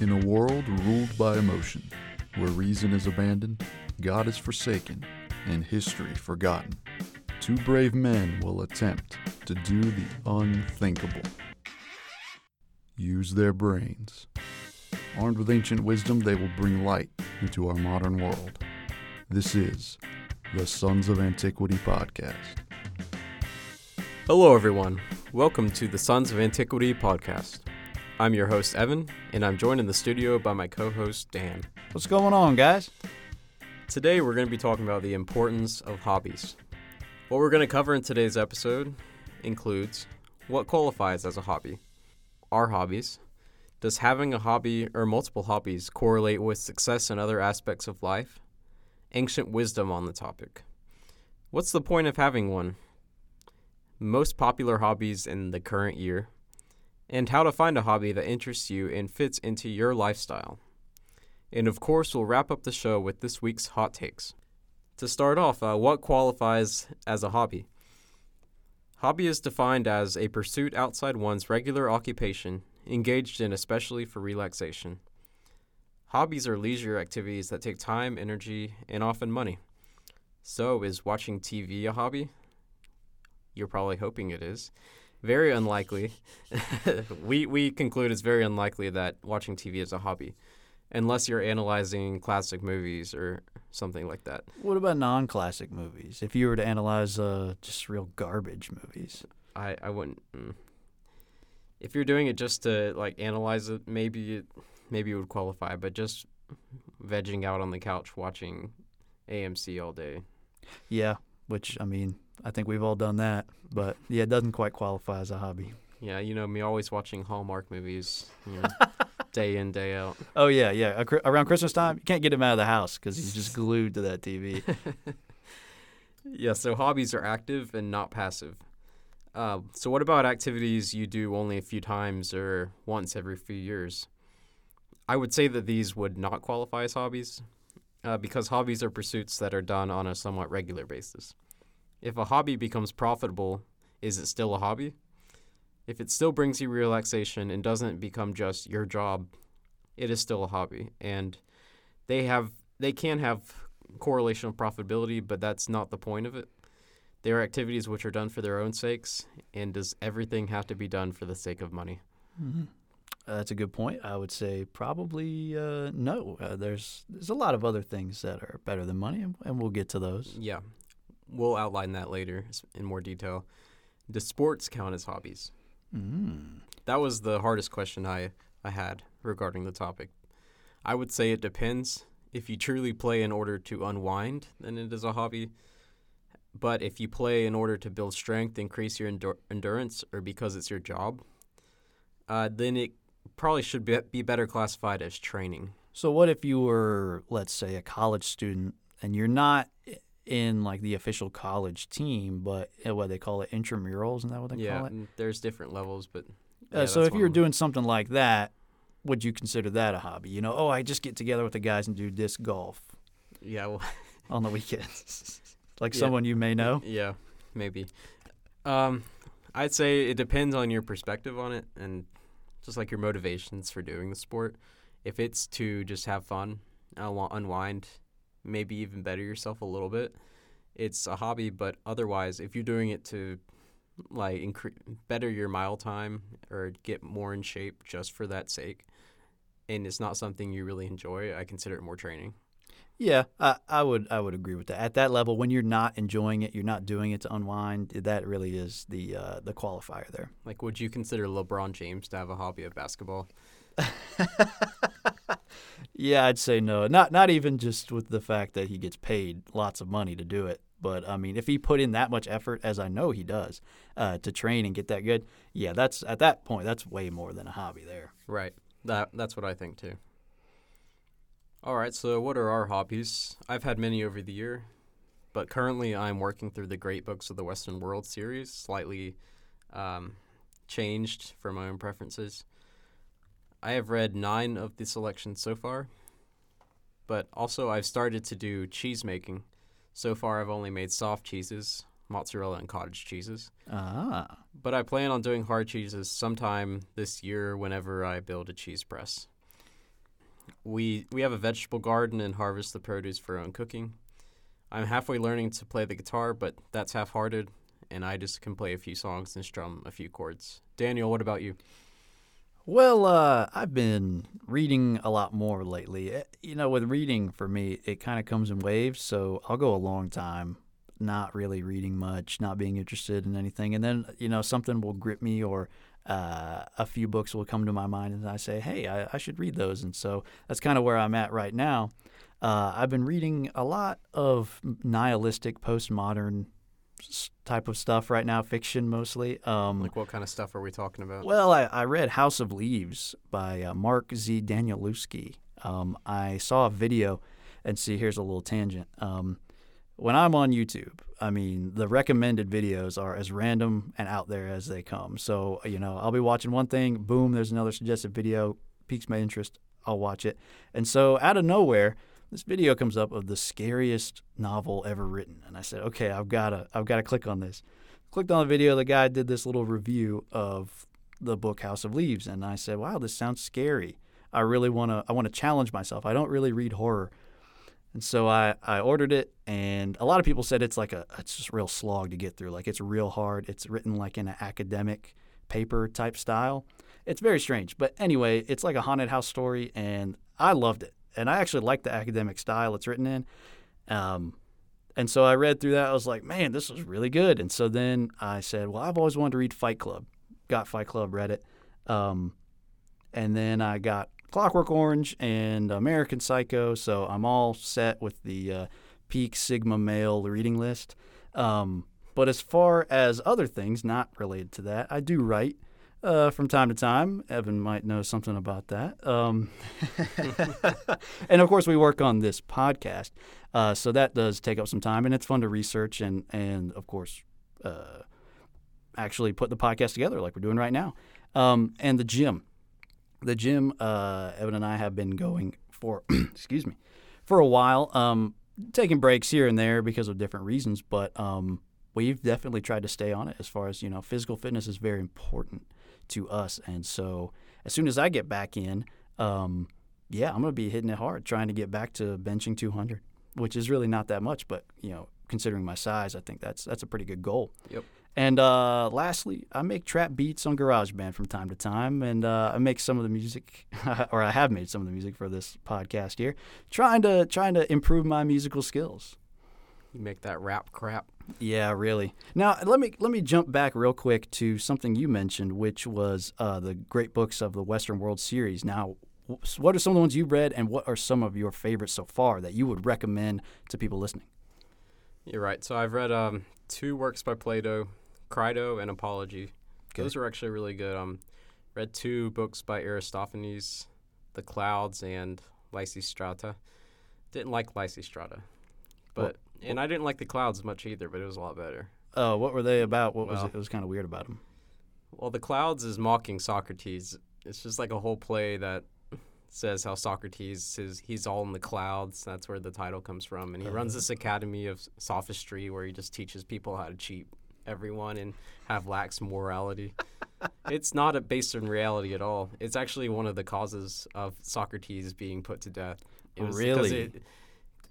In a world ruled by emotion, where reason is abandoned, God is forsaken, and history forgotten, two brave men will attempt to do the unthinkable. Use their brains. Armed with ancient wisdom, they will bring light into our modern world. This is the Sons of Antiquity podcast. Hello, everyone. Welcome to the Sons of Antiquity podcast. I'm your host, Evan, and I'm joined in the studio by my co host, Dan. What's going on, guys? Today, we're going to be talking about the importance of hobbies. What we're going to cover in today's episode includes what qualifies as a hobby, our hobbies, does having a hobby or multiple hobbies correlate with success in other aspects of life, ancient wisdom on the topic. What's the point of having one? Most popular hobbies in the current year, and how to find a hobby that interests you and fits into your lifestyle. And of course, we'll wrap up the show with this week's hot takes. To start off, uh, what qualifies as a hobby? Hobby is defined as a pursuit outside one's regular occupation, engaged in especially for relaxation. Hobbies are leisure activities that take time, energy, and often money. So, is watching TV a hobby? You're probably hoping it is. Very unlikely. we, we conclude it's very unlikely that watching TV is a hobby, unless you're analyzing classic movies or something like that. What about non-classic movies? If you were to analyze uh, just real garbage movies, I, I wouldn't. Mm. If you're doing it just to like analyze it, maybe it, maybe it would qualify. But just vegging out on the couch watching AMC all day. yeah. Which I mean, I think we've all done that, but yeah, it doesn't quite qualify as a hobby. Yeah, you know me always watching Hallmark movies, you know, day in day out. Oh yeah, yeah. Around Christmas time, you can't get him out of the house because he's just glued to that TV. Yeah, so hobbies are active and not passive. Uh, so, what about activities you do only a few times or once every few years? I would say that these would not qualify as hobbies uh, because hobbies are pursuits that are done on a somewhat regular basis. If a hobby becomes profitable, is it still a hobby? If it still brings you relaxation and doesn't become just your job, it is still a hobby. And they have they can have correlation of profitability, but that's not the point of it. They are activities which are done for their own sakes, and does everything have to be done for the sake of money? Uh, that's a good point. I would say probably uh, no. Uh, there's there's a lot of other things that are better than money, and, and we'll get to those. Yeah, we'll outline that later in more detail. Does sports count as hobbies? Mm. That was the hardest question I, I had regarding the topic. I would say it depends. If you truly play in order to unwind, then it is a hobby. But if you play in order to build strength, increase your endur- endurance, or because it's your job, uh, then it probably should be, be better classified as training. So what if you were, let's say, a college student and you're not in like the official college team, but uh, what they call it intramurals, isn't that what they yeah, call it? and there's different levels, but Uh, so if you're doing something like that, would you consider that a hobby? You know, oh, I just get together with the guys and do disc golf yeah, well, on the weekends, like Yeah. someone you may know. Yeah, maybe. Um, I'd say it depends on your perspective on it and just like your motivations for doing the sport. If it's to just have fun, unwind, maybe even better yourself a little bit, it's a hobby. But otherwise, if you're doing it to like incre- better your mile time or get more in shape just for that sake, and it's not something you really enjoy, I consider it more training. Yeah, I, I would I would agree with that. At that level, when you're not enjoying it, you're not doing it to unwind. That really is the uh, the qualifier there. Like, would you consider LeBron James to have a hobby of basketball? Yeah, I'd say no. Not not even just with the fact that he gets paid lots of money to do it, but I mean, if he put in that much effort, as I know he does, uh, to train and get that good, yeah, that's at that point that's way more than a hobby there. Right. That that's what I think too. All right, so what are our hobbies? I've had many over the year, but currently I'm working through the Great Books of the Western World series, slightly um, changed for my own preferences. I have read nine of the selections so far, but also I've started to do cheese making. So far, I've only made soft cheeses, mozzarella and cottage cheeses. Ah, But I plan on doing hard cheeses sometime this year whenever I build a cheese press. We we have a vegetable garden and harvest the produce for our own cooking. I'm halfway learning to play the guitar, but that's half-hearted, and I just can play a few songs and strum a few chords. Daniel, what about you? Well, uh, I've been reading a lot more lately. Eh, You know, with reading for me, it kind of comes in waves. So I'll go a long time not really reading much, not being interested in anything, and then you know something will grip me, or uh, a few books will come to my mind, and I say, "Hey, I, I should read those." And so that's kind of where I'm at right now. Uh, I've been reading a lot of nihilistic, postmodern type of stuff right now, fiction mostly. Um, Like, what kind of stuff are we talking about? well, I, I read House of Leaves by uh, Mark Z. Danielewski. Um, I saw a video, and see, here's a little tangent. Um, when I'm on YouTube, I mean, the recommended videos are as random and out there as they come. So, you know, I'll be watching one thing, boom, there's another suggested video, piques my interest, I'll watch it. And so, out of nowhere, this video comes up of the scariest novel ever written, and I said, okay, I've gotta, I've gotta click on this. Clicked on the video, the guy did this little review of the book House of Leaves, and I said, wow, this sounds scary. I really want to, I want to challenge myself. I don't really read horror, and so I, I ordered it, and a lot of people said it's like a, it's just a real slog to get through. Like it's real hard. It's written like in an academic paper type style. It's very strange, but anyway, it's like a haunted house story, and I loved it. And I actually like the academic style it's written in. Um, and so I read through that. I was like, man, this was really good. And so then I said, well, I've always wanted to read Fight Club. Got Fight Club, read it. Um, and then I got Clockwork Orange and American Psycho. So I'm all set with the uh, peak Sigma male reading list. Um, but as far as other things not related to that, I do write uh, from time to time. Evan might know something about that. Um, and of course, we work on this podcast. Uh, so that does take up some time, and it's fun to research and, and of course, uh, actually put the podcast together like we're doing right now. Um, and the gym. The gym, uh, Evan and I have been going for, excuse me, for a while, um, taking breaks here and there because of different reasons, but um, we've definitely tried to stay on it as far as, you know, physical fitness is very important to us. And so as soon as I get back in, um, yeah, I'm going to be hitting it hard, trying to get back to benching 200, which is really not that much, but, you know, considering my size, I think that's that's a pretty good goal. Yep. And uh, lastly, I make trap beats on GarageBand from time to time, and uh, I make some of the music, or I have made some of the music for this podcast here, trying to trying to improve my musical skills. You make that rap crap. Yeah, really. Now let me let me jump back real quick to something you mentioned, which was uh, the great books of the Western World series. Now, what are some of the ones you read, and what are some of your favorites so far that you would recommend to people listening? You're right. So I've read um, two works by Plato, Crito and Apology. Okay. Those are actually really good. Um, read two books by Aristophanes, The Clouds and Lysistrata. Didn't like Lysistrata, but and I didn't like The Clouds much either, but it was a lot better. Uh, what were they about? What was it? It was kind of weird about them. Well, The Clouds is mocking Socrates. It's just like a whole play that says how Socrates is he's all in the clouds. That's where the title comes from, and he runs this academy of sophistry where he just teaches people how to cheat everyone and have lax morality. it's not a, based in reality at all. It's actually one of the causes of Socrates being put to death. It was Really?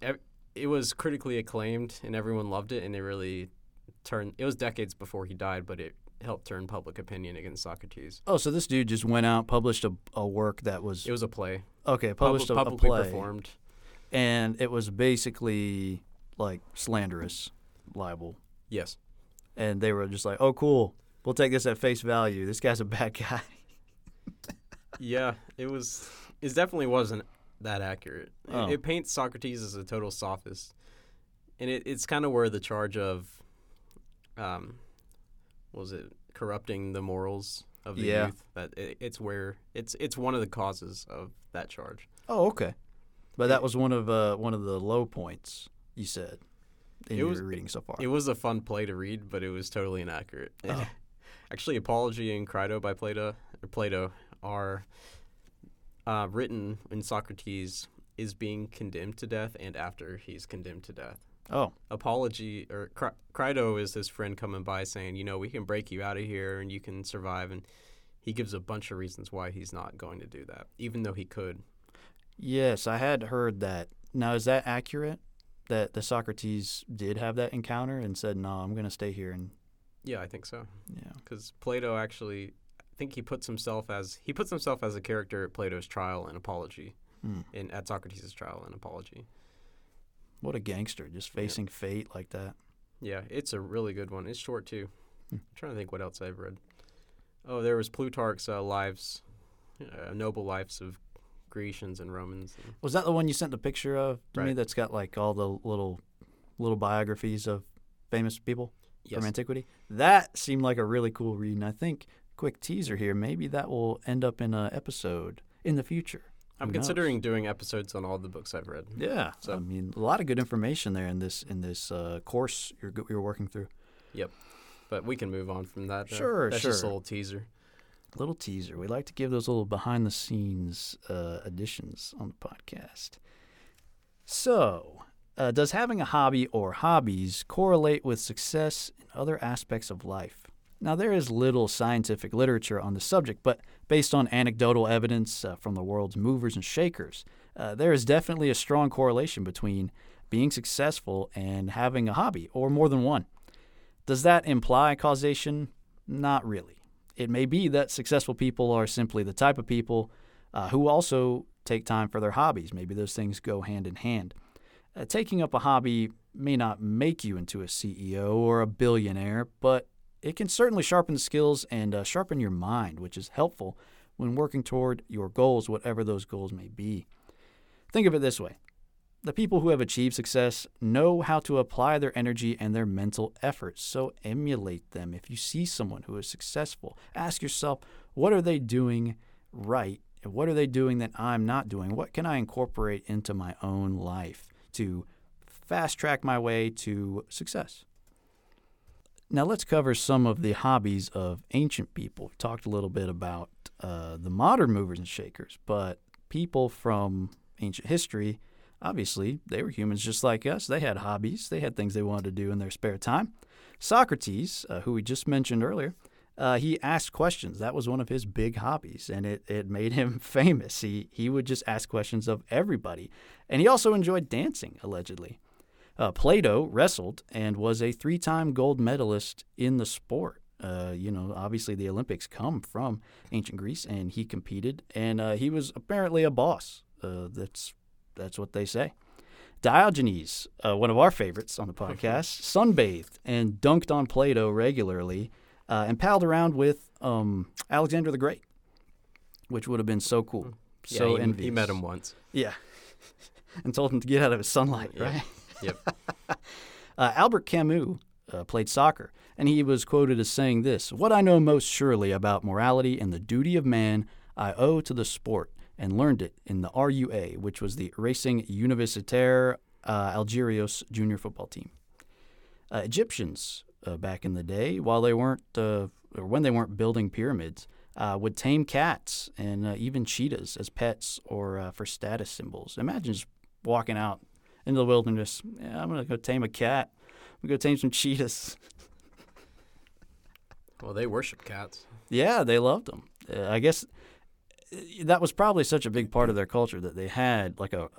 It, it was critically acclaimed and everyone loved it, and it really turned. It was decades before he died, but it helped turn public opinion against Socrates. Oh, so this dude just went out, published a, a work that was It was a play, okay, published a, a publicly play, performed. and it was basically like slanderous libel, Yes. and they were just like, "Oh, cool, we'll take this at face value. This guy's a bad guy." Yeah, it was. It definitely wasn't that accurate. It- Oh. It, paints Socrates as a total sophist, and it, it's kind of where the charge of, um, what was it corrupting the morals of the Yeah. youth? That it, it's where it's it's one of the causes of that charge. Oh, okay. But that was one of uh, one of the low points you said in It your reading so far. It was a fun play to read, but it was totally inaccurate. Oh. Actually, Apology and Crito by Plato or Plato are uh, written when Socrates is being condemned to death and after he's condemned to death. oh, Apology or Cri- Crito is his friend coming by saying, you know, we can break you out of here and you can survive, and he gives a bunch of reasons why he's not going to do that, even though he could. Yes, I had heard that. Now, is that accurate? That the Socrates did have that encounter and said, "No, I'm going to stay here." And Yeah, I think so. yeah, Because Plato actually, think he puts himself as he puts himself as a character at Plato's trial and apology, Hmm. in at Socrates' trial and apology. what a gangster, just facing fate like that. Yeah, it's a really good one. It's short too. Hmm. I'm trying to think what else I've read. Oh, there was Plutarch's uh, lives, uh, noble lives of Grecians and Romans. And, Was that the one you sent the picture of to me? That's got like all the little little biographies of famous people yes, from antiquity. That seemed like a really cool read, and I think quick teaser here. Maybe that will end up in an episode in the future. I'm knows? considering doing episodes on all the books I've read. Yeah, So- I mean, a lot of good information there in this in this uh, course you're you're working through. Yep, but we can move on from that. uh, Sure, That's just a sure. little teaser. Little teaser. We like to give those little behind the scenes uh, additions on the podcast. So, uh, does having a hobby or hobbies correlate with success in other aspects of life? Now, there is little scientific literature on the subject, but based on anecdotal evidence uh, from the world's movers and shakers, uh, there is definitely a strong correlation between being successful and having a hobby or more than one. Does that imply causation? Not really. It may be that successful people are simply the type of people uh, who also take time for their hobbies. Maybe those things go hand in hand. Uh, taking up a hobby may not make you into a CEO or a billionaire, but it can certainly sharpen the skills and uh, sharpen your mind, which is helpful when working toward your goals, whatever those goals may be. Think of it this way the people who have achieved success know how to apply their energy and their mental efforts. So emulate them. If you see someone who is successful, ask yourself, what are they doing right? What are they doing that I'm not doing? What can I incorporate into my own life to fast track my way to success? Now, let's cover some of the hobbies of ancient people. We talked a little bit about uh, the modern movers and shakers, but people from ancient history Obviously, they were humans just like us. They had hobbies, they had things they wanted to do in their spare time. Socrates, uh, who we just mentioned earlier, uh, he asked questions. That was one of his big hobbies, and it, it made him famous. He, he would just ask questions of everybody. And he also enjoyed dancing, allegedly. Uh, Plato wrestled and was a three time gold medalist in the sport. Uh, you know, obviously the Olympics come from ancient Greece, and he competed, and uh, he was apparently a boss. Uh, that's that's what they say. Diogenes, uh, one of our favorites on the podcast, sunbathed and dunked on Plato regularly uh, and palled around with um, Alexander the Great, which would have been so cool. Yeah, so he, envious. he met him once. Yeah. and told him to get out of his sunlight, Yeah. right? Yep. Uh, Albert Camus uh, played soccer, and he was quoted as saying this What I know most surely about morality and the duty of man, I owe to the sport, and learned it in the RUA, which was the Racing Universitaire uh, Algérois junior football team. Uh, Egyptians, uh, back in the day, while they weren't, uh, or when they weren't building pyramids, uh, would tame cats and uh, even cheetahs as pets or uh, for status symbols. Imagine just walking out into the wilderness. Yeah, I'm gonna go tame a cat. I'm gonna go tame some cheetahs. Well, they worship cats. Yeah, they loved them. Uh, I guess uh, that was probably such a big part of their culture that they had like a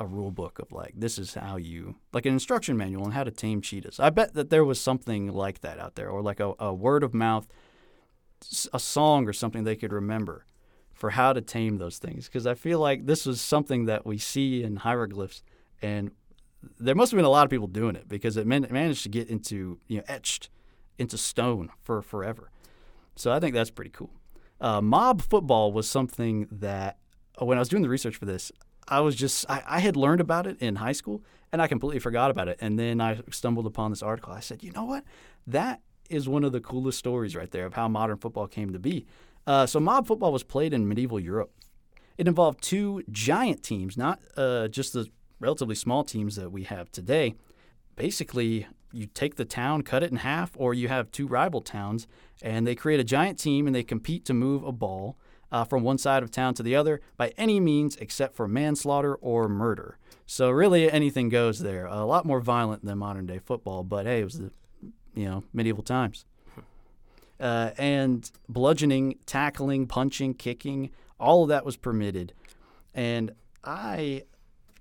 a rule book of like this is how you like an instruction manual on how to tame cheetahs. I bet that there was something like that out there, or like a, a word of mouth, a song or something they could remember for how to tame those things. Because I feel like this was something that we see in hieroglyphs, and there must have been a lot of people doing it because it man- managed to get into you know etched into stone for forever. So I think that's pretty cool. Uh, mob football was something that uh, when I was doing the research for this, I was just I, I had learned about it in high school and I completely forgot about it. And then I stumbled upon this article. I said, you know what? That is one of the coolest stories right there of how modern football came to be. Uh, so mob football was played in medieval Europe. It involved two giant teams, not uh, just the relatively small teams that we have today. Basically, you take the town, cut it in half, or you have two rival towns, and they create a giant team and they compete to move a ball uh, from one side of town to the other by any means except for manslaughter or murder. So really, anything goes there. A lot more violent than modern day football, but hey, it was the you know medieval times. Uh, and bludgeoning, tackling, punching, kicking, all of that was permitted. And I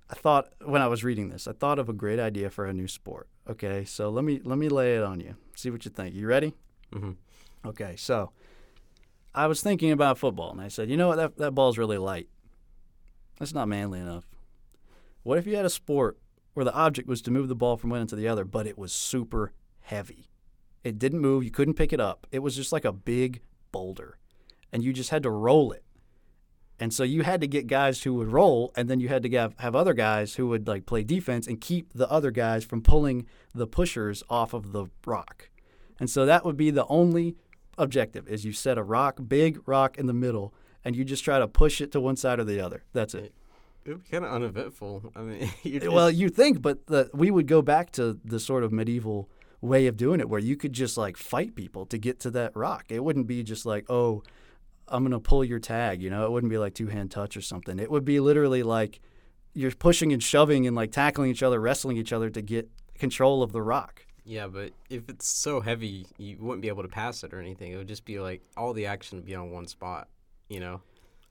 I thought when I was reading this, I thought of a great idea for a new sport. Okay, so let me let me lay it on you. See what you think. You ready? hmm Okay, so I was thinking about football, and I said, you know what, that that ball's really light. That's not manly enough. What if you had a sport where the object was to move the ball from one end to the other, but it was super heavy? It didn't move. You couldn't pick it up. It was just like a big boulder, and you just had to roll it. And so you had to get guys who would roll, and then you had to have, have other guys who would like play defense and keep the other guys from pulling the pushers off of the rock. And so that would be the only objective is you set a rock, big rock in the middle, and you just try to push it to one side or the other. That's it. It would be kind of uneventful. I mean, you eh, just, Well, you think, but the, we would go back to the sort of medieval way of doing it where you could just like fight people to get to that rock. It wouldn't be just like, oh, I'm going to pull your tag. You know, it wouldn't be like two hand touch or something. It would be literally like you're pushing and shoving and like tackling each other, wrestling each other to get control of the rock. yeah, but if it's so heavy, you wouldn't be able to pass it or anything. It would just be like all the action would be on one spot. You know.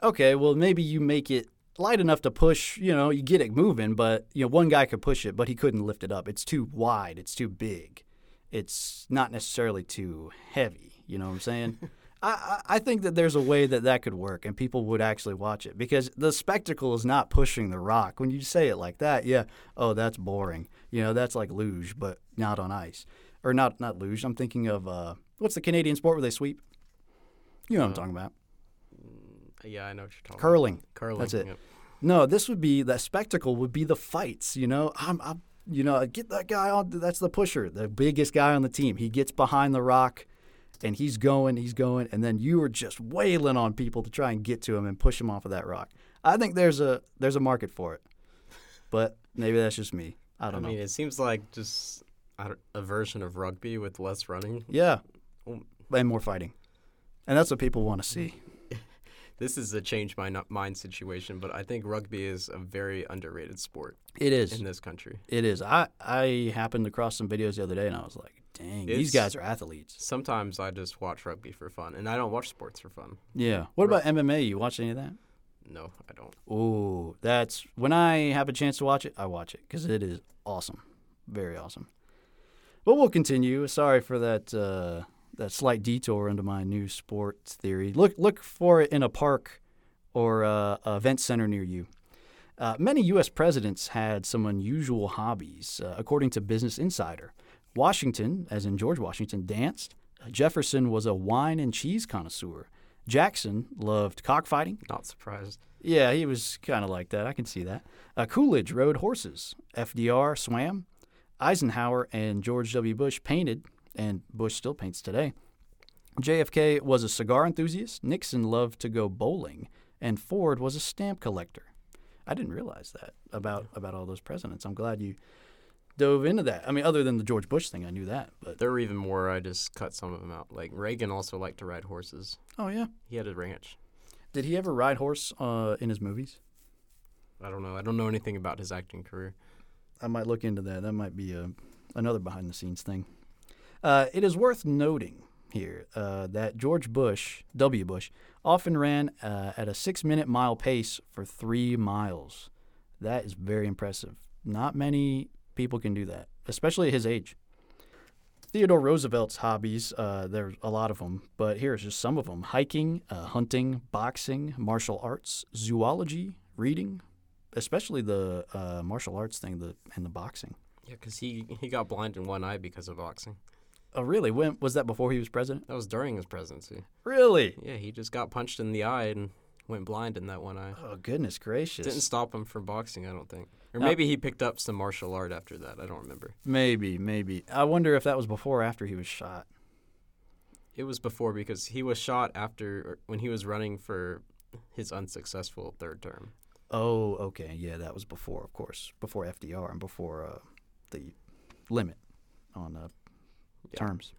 Okay, well maybe you make it light enough to push, you know, you get it moving, but you know, one guy could push it, but he couldn't lift it up. It's too wide, it's too big. It's not necessarily too heavy, you know what I'm saying? I, I think that there's a way that that could work and people would actually watch it because the spectacle is not pushing the rock. When you say it like that, yeah, oh, that's boring. You know, that's like luge, but not on ice. Or not not luge. I'm thinking of uh, what's the Canadian sport where they sweep? You know what I'm Uh, talking about. Yeah, I know what you're talking Curling. about. Curling. That's it. yep. No, this would be the spectacle would be the fights. You know, I'm, I'm you know, get that guy on. That's the pusher, the biggest guy on the team. He gets behind the rock, and he's going, he's going, and then you are just wailing on people to try and get to him and push him off of that rock. I think there's a there's a market for it, but maybe that's just me. I I don't know. I mean, it seems like just I a version of rugby with less running. yeah, oh. and more fighting, and that's what people want to see. This is a change my mind situation, but I think rugby is a very underrated sport It is. in this country. It is. I I happened across some videos the other day, and I was like, dang, these guys are athletes. Sometimes I just watch rugby for fun, and I don't watch sports for fun. Yeah. What about MMA? You watch any of that? No, I don't. Ooh, that's when I have a chance to watch it, I watch it because it is awesome, very awesome. But we'll continue. Sorry for that uh, that slight detour into my new sports theory. Look look for it in a park or uh, a event center near you. Uh, many U.S. presidents had some unusual hobbies, uh, according to Business Insider. Washington, as in George Washington, danced. Jefferson was a wine and cheese connoisseur. Jackson loved cockfighting. Not surprised. Yeah, he was kind of like that. I can see that. Uh, Coolidge rode horses. FDR swam. Eisenhower and George W. Bush painted, and Bush still paints today. JFK was a cigar enthusiast. Nixon loved to go bowling, and Ford was a stamp collector. I didn't realize that about about all those presidents. I'm glad you dove into that. I mean, other than the George Bush thing, I knew that. But There were even more. I just cut some of them out. Like Reagan also liked to ride horses. oh yeah, He had a ranch. did he ever ride horse uh, in his movies? I don't know. I don't know anything about his acting career. I might look into that. That might be a, another behind the scenes thing. Uh, it is worth noting here uh, that George Bush, W. Bush, often ran uh, at a six minute mile pace for three miles. That is very impressive. Not many people can do that, especially at his age. Theodore Roosevelt's hobbies, uh, there's a lot of them, but here's just some of them hiking, uh, hunting, boxing, martial arts, zoology, reading, especially the uh, martial arts thing the, and the boxing. Yeah, because he, he got blind in one eye because of boxing. Oh, really? When was that before he was president? That was during his presidency. Really? Yeah, he just got punched in the eye and went blind in that one eye. Oh, goodness gracious. Didn't stop him from boxing, I don't think. Or No. maybe he picked up some martial art after that. I don't remember. Maybe, maybe. I wonder if that was before or after he was shot. It was before because he was shot after when he was running for his unsuccessful third term. Oh, okay. Yeah, that was before, of course, before FDR and before uh, the limit on uh, Yeah. terms.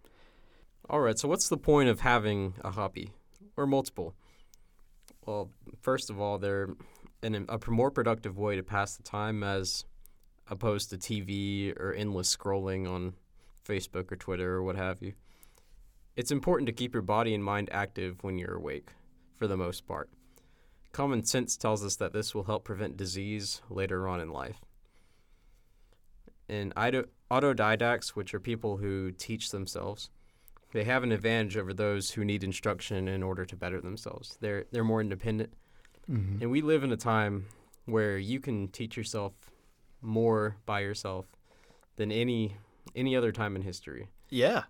All right, so what's the point of having a hobby or multiple? Well, first of all, they're an, a more productive way to pass the time as opposed to TV or endless scrolling on Facebook or Twitter or what have you. It's important to keep your body and mind active when you're awake, for the most part. Common sense tells us that this will help prevent disease later on in life. And auto- autodidacts, which are people who teach themselves, they have an advantage over those who need instruction in order to better themselves. They're they're more independent. Mm-hmm. And we live in a time where you can teach yourself more by yourself than any any other time in history. Yeah,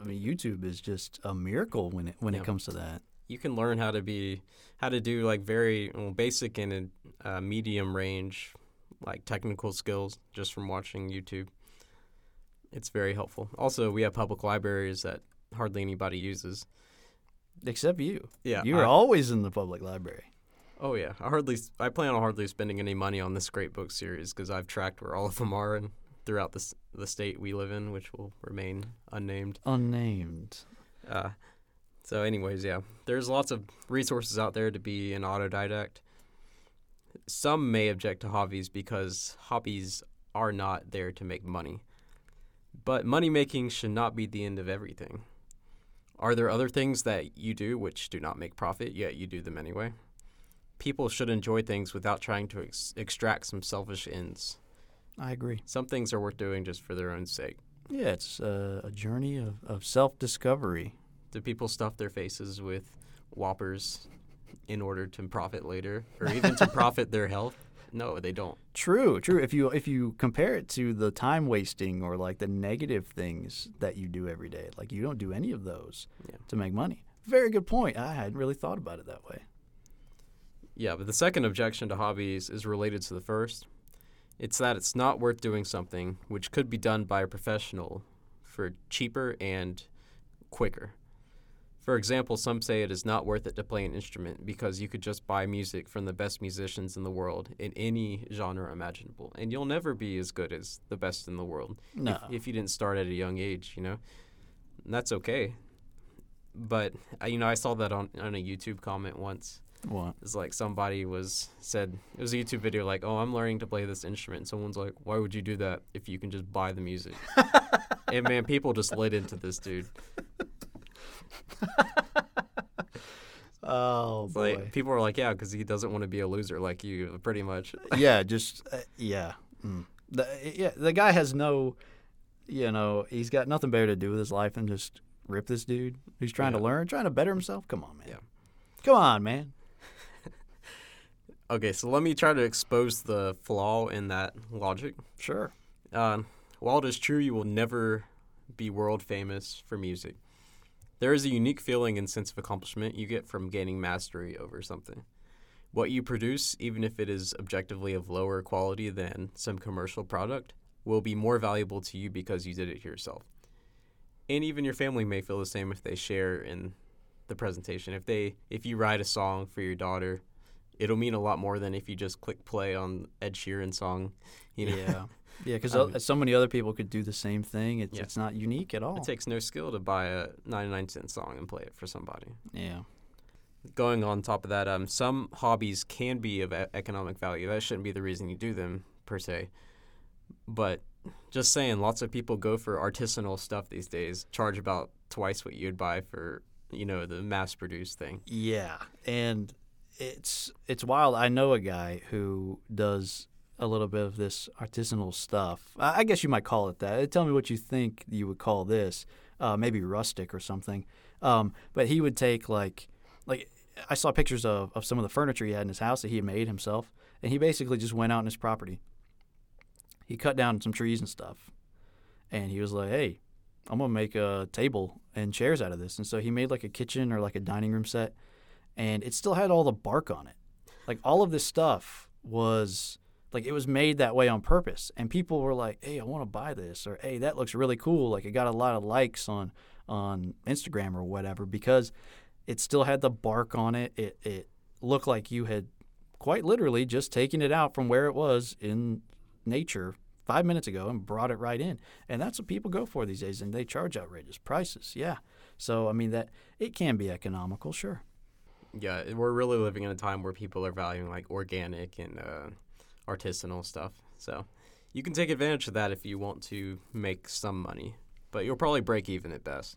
I mean YouTube is just a miracle when it when Yeah. it comes to that. You can learn how to be how to do like very well, basic and uh, medium range like technical skills just from watching YouTube. It's very helpful. Also, we have public libraries that hardly anybody uses. Except you. Yeah, you are I- always in the public library. Oh yeah, I hardly I plan on hardly spending any money on this great book series because I've tracked where all of them are and throughout the the state we live in, which will remain unnamed. Unnamed. Uh, so, anyways, yeah, there's lots of resources out there to be an autodidact. Some may object to hobbies because hobbies are not there to make money, but money making should not be the end of everything. Are there other things that you do which do not make profit yet you do them anyway? People should enjoy things without trying to ex- extract some selfish ends. I agree. Some things are worth doing just for their own sake. Yeah, it's uh, a journey of, of self discovery. Do people stuff their faces with whoppers in order to profit later or even to profit their health? No, they don't. True, true. If you if you compare it to the time wasting or like the negative things that you do every day, like you don't do any of those Yeah. to make money. Very good point. I hadn't really thought about it that way. Yeah, but the second objection to hobbies is related to the first. It's that it's not worth doing something which could be done by a professional for cheaper and quicker. For example, some say it is not worth it to play an instrument because you could just buy music from the best musicians in the world in any genre imaginable, and you'll never be as good as the best in the world. No. if, if you didn't start at a young age, you know, and that's okay. But you know, I saw that on on a YouTube comment once. What? It's like somebody was said it was a YouTube video like, "Oh, I'm learning to play this instrument." And someone's like, "Why would you do that if you can just buy the music?" and man, people just lit into this dude. Oh It's like people are like, "Yeah, because he doesn't want to be a loser like you." Pretty much. yeah, just uh, yeah. Mm. The, yeah, the guy has no, you know, he's got nothing better to do with his life than just rip this dude who's trying to learn, trying to better himself. Come on, man. Yeah. Come on, man. Okay, so let me try to expose the flaw in that logic. Sure. Uh, while it is true you will never be world famous for music, there is a unique feeling and sense of accomplishment you get from gaining mastery over something. What you produce, even if it is objectively of lower quality than some commercial product, will be more valuable to you because you did it yourself. And even your family may feel the same if they share in the presentation. If they if you write a song for your daughter, it'll mean a lot more than if you just click play on Ed Sheeran song. You know, Yeah. Yeah, because Um, so many other people could do the same thing. It's, Yeah. it's not unique at all. It takes no skill to buy a 99 cent song and play it for somebody. yeah. Going on top of that, um, some hobbies can be of e- economic value. That shouldn't be the reason you do them per se. But just saying, lots of people go for artisanal stuff these days, charge about twice what you'd buy for, you know, the mass-produced thing. Yeah, and it's it's wild. I know a guy who does a little bit of this artisanal stuff. I guess you might call it that. Tell me what you think you would call this. Uh, maybe rustic or something. Um, but he would take like like I saw pictures of, of some of the furniture he had in his house that he had made himself, and he basically just went out on his property. He cut down some trees and stuff, and he was like, "Hey, I'm gonna make a table and chairs out of this." And so he made like a kitchen or like a dining room set, and it still had all the bark on it. Like all of this stuff was like it was made that way on purpose, and people were like, "Hey, I want to buy this," or "Hey, that looks really cool." Like it got a lot of likes on on Instagram or whatever because it still had the bark on it. It it looked like you had quite literally just taken it out from where it was in nature five minutes ago and brought it right in. And that's what people go for these days, and they charge outrageous prices. Yeah. So I mean that it can be economical, sure. Yeah, we're really living in a time where people are valuing like organic and uh, artisanal stuff. So you can take advantage of that if you want to make some money, but you'll probably break even at best.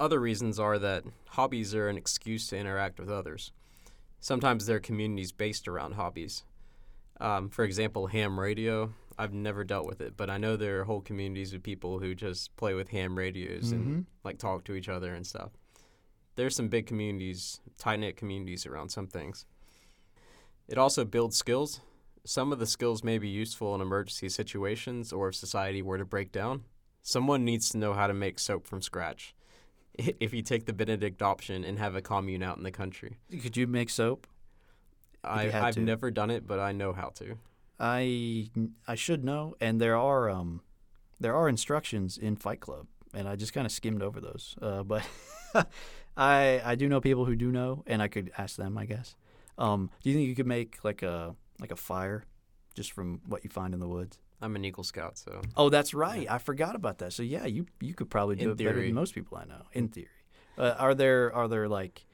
Other reasons are that hobbies are an excuse to interact with others. sometimes there are communities based around hobbies. Um, for example, ham radio. I've never dealt with it, but I know there are whole communities of people who just play with ham radios Mhm. and like talk to each other and stuff. There's some big communities, tight knit communities around some things. It also builds skills. Some of the skills may be useful in emergency situations or if society were to break down. Someone needs to know how to make soap from scratch. If you take the Benedict option and have a commune out in the country, Could you make soap? I, had I've to. never done it, but I know how to. I I should know, and there are um there are instructions in Fight Club, and I just kind of skimmed over those. Uh, but I I do know people who do know, and I could ask them, I guess. Um, do you think you could make like a like a fire just from what you find in the woods? I'm an Eagle Scout, so Oh, that's right. I forgot about that. So yeah, you you could probably do In it better than most people I know. In theory, uh, are there are there like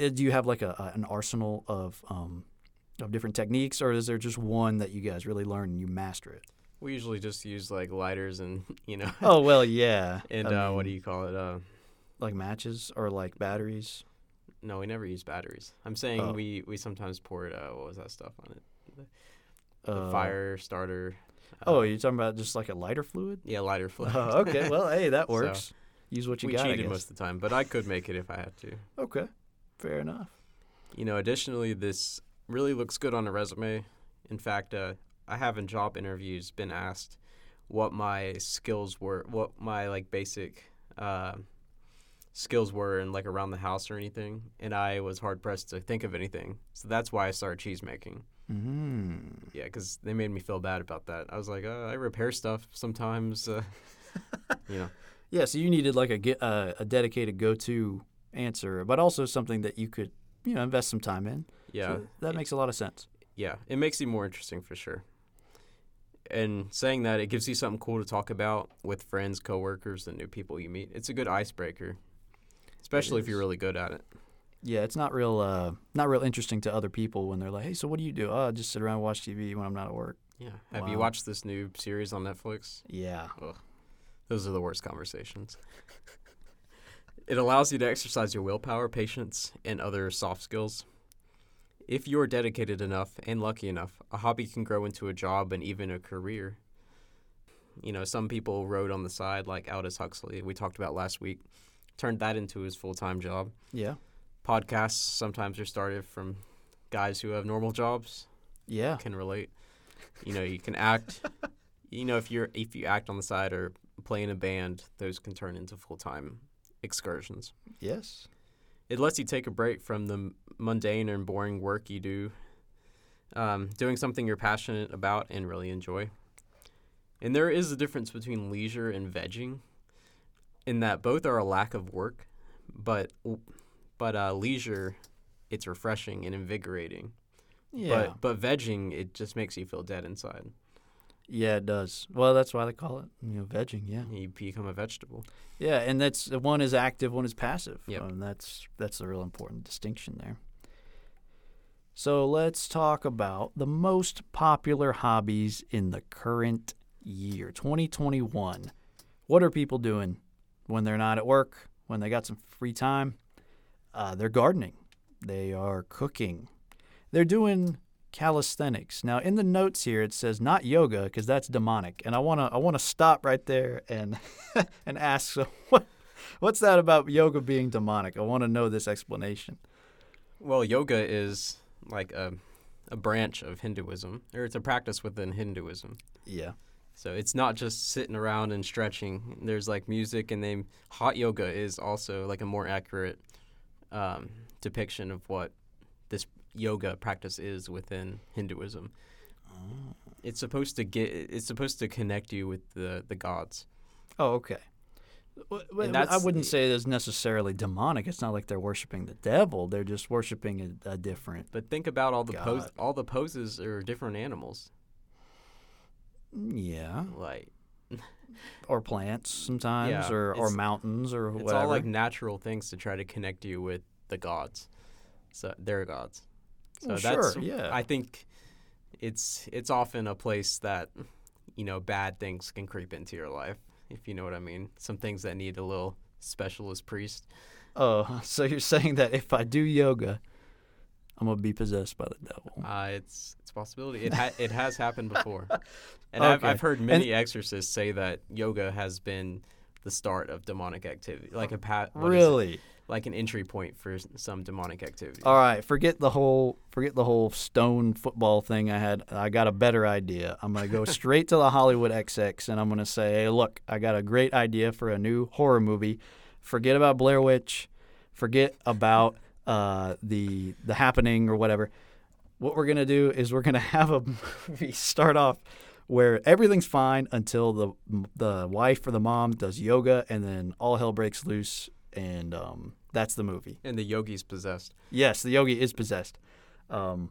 uh, do you have like a, a an arsenal of um of different techniques, or is there just one that you guys really learn and you master it? we usually just use like lighters and you know, Oh well, yeah. and I uh, what do you call it? Uh, like matches or like batteries? No, we never use batteries. I'm saying Oh. we we sometimes poured uh, what was that stuff on it? The Uh, fire starter. Oh, uh, you're talking about just like a lighter fluid? yeah, lighter fluid. Oh, okay. Well, hey, that So, works. Use what you we got. I cheated most of the time, but I could make it if I had to. Okay, fair enough. You know, additionally, this really looks good on a resume. In fact, uh, I have in job interviews been asked what my skills were, what my like basic uh, skills were, in like around the house or anything, and I was hard pressed to think of anything. So that's why I started cheese making. Mm. Yeah, because they made me feel bad about that. I was like, uh, I repair stuff sometimes. Uh, you know, Yeah, so you needed like a uh, a dedicated go-to answer, but also something that you could you know invest some time in. yeah. So that makes a lot of sense. yeah, it makes you more interesting for sure. And saying that, it gives you something cool to talk about with friends, coworkers, and new people you meet. It's a good icebreaker, especially if you're really good at it. Yeah, it's not real uh, not real interesting to other people when they're like, "Hey, so what do you do?" Oh, I just sit around and watch TV when I'm not at work. Yeah. Have you watched this new series on Netflix? Yeah. Ugh. Those are the worst conversations. it allows you to exercise your willpower, patience, and other soft skills. If you're dedicated enough and lucky enough, a hobby can grow into a job and even a career. You know, some people wrote on the side, like Aldous Huxley, we talked about last week, turned that into his full time job. Yeah. Podcasts sometimes are started from guys who have normal jobs, Yeah. can relate. You know, you can act. you know, if you're if you act on the side or play in a band, those can turn into full time excursions. Yes. It lets you take a break from the mundane and boring work you do, um, doing something you're passionate about and really enjoy. And there is a difference between leisure and vegging, in that both are a lack of work, but but uh, leisure, it's refreshing and invigorating. Yeah. But but vegging, it just makes you feel dead inside. yeah, it does. Well, that's why they call it, you know, vegging. Yeah. You become a vegetable. Yeah, and that's one is active, one is passive. Yep. And that's that's a real important distinction there. So let's talk about the most popular hobbies in the current year, 2021. What are people doing when they're not at work, when they got some free time? Uh, they're gardening. They are cooking. They're doing calisthenics. Now, in the notes here, it says not yoga because that's demonic, and I wanna I wanna stop right there and and ask, so what what's that about yoga being demonic? I want to know this explanation. Well, yoga is like a a branch of Hinduism, or it's a practice within Hinduism. Yeah. So it's not just sitting around and stretching. There's like music, and then hot yoga is also like a more accurate um, depiction of what this yoga practice is within Hinduism. It's supposed to get. It's supposed to connect you with the the gods. Oh, okay. Well, I wouldn't say it's necessarily demonic. It's not like they're worshiping the devil. They're just worshiping a, a different. But think about all the pose. All the poses are different animals. Yeah. Like Or plants sometimes, Yeah, or, or mountains, or it's whatever. all like natural things to try to connect you with the gods. So their gods. So Well, that's sure, yeah. I think it's it's often a place that you know bad things can creep into your life, if you know what I mean. Some things that need a little specialist priest. Oh, so you're saying that if I do yoga, I'm gonna be possessed by the devil. Uh, it's it's a possibility. It ha- it has happened before, and I've, I've heard many exorcists say that yoga has been the start of demonic activity, like a pat, what is it? really? like an entry point for some demonic activity. All right, forget the whole forget the whole stone football thing I had. I got a better idea. I'm gonna go straight to the Hollywood XX and I'm gonna say, hey, look, I got a great idea for a new horror movie. Forget about Blair Witch. Forget about uh, the the happening or whatever. What we're gonna do is we're gonna have a movie start off where everything's fine until the the wife or the mom does yoga and then all hell breaks loose and um, that's the movie. and the yogi's possessed. Yes, the yogi is possessed. Um,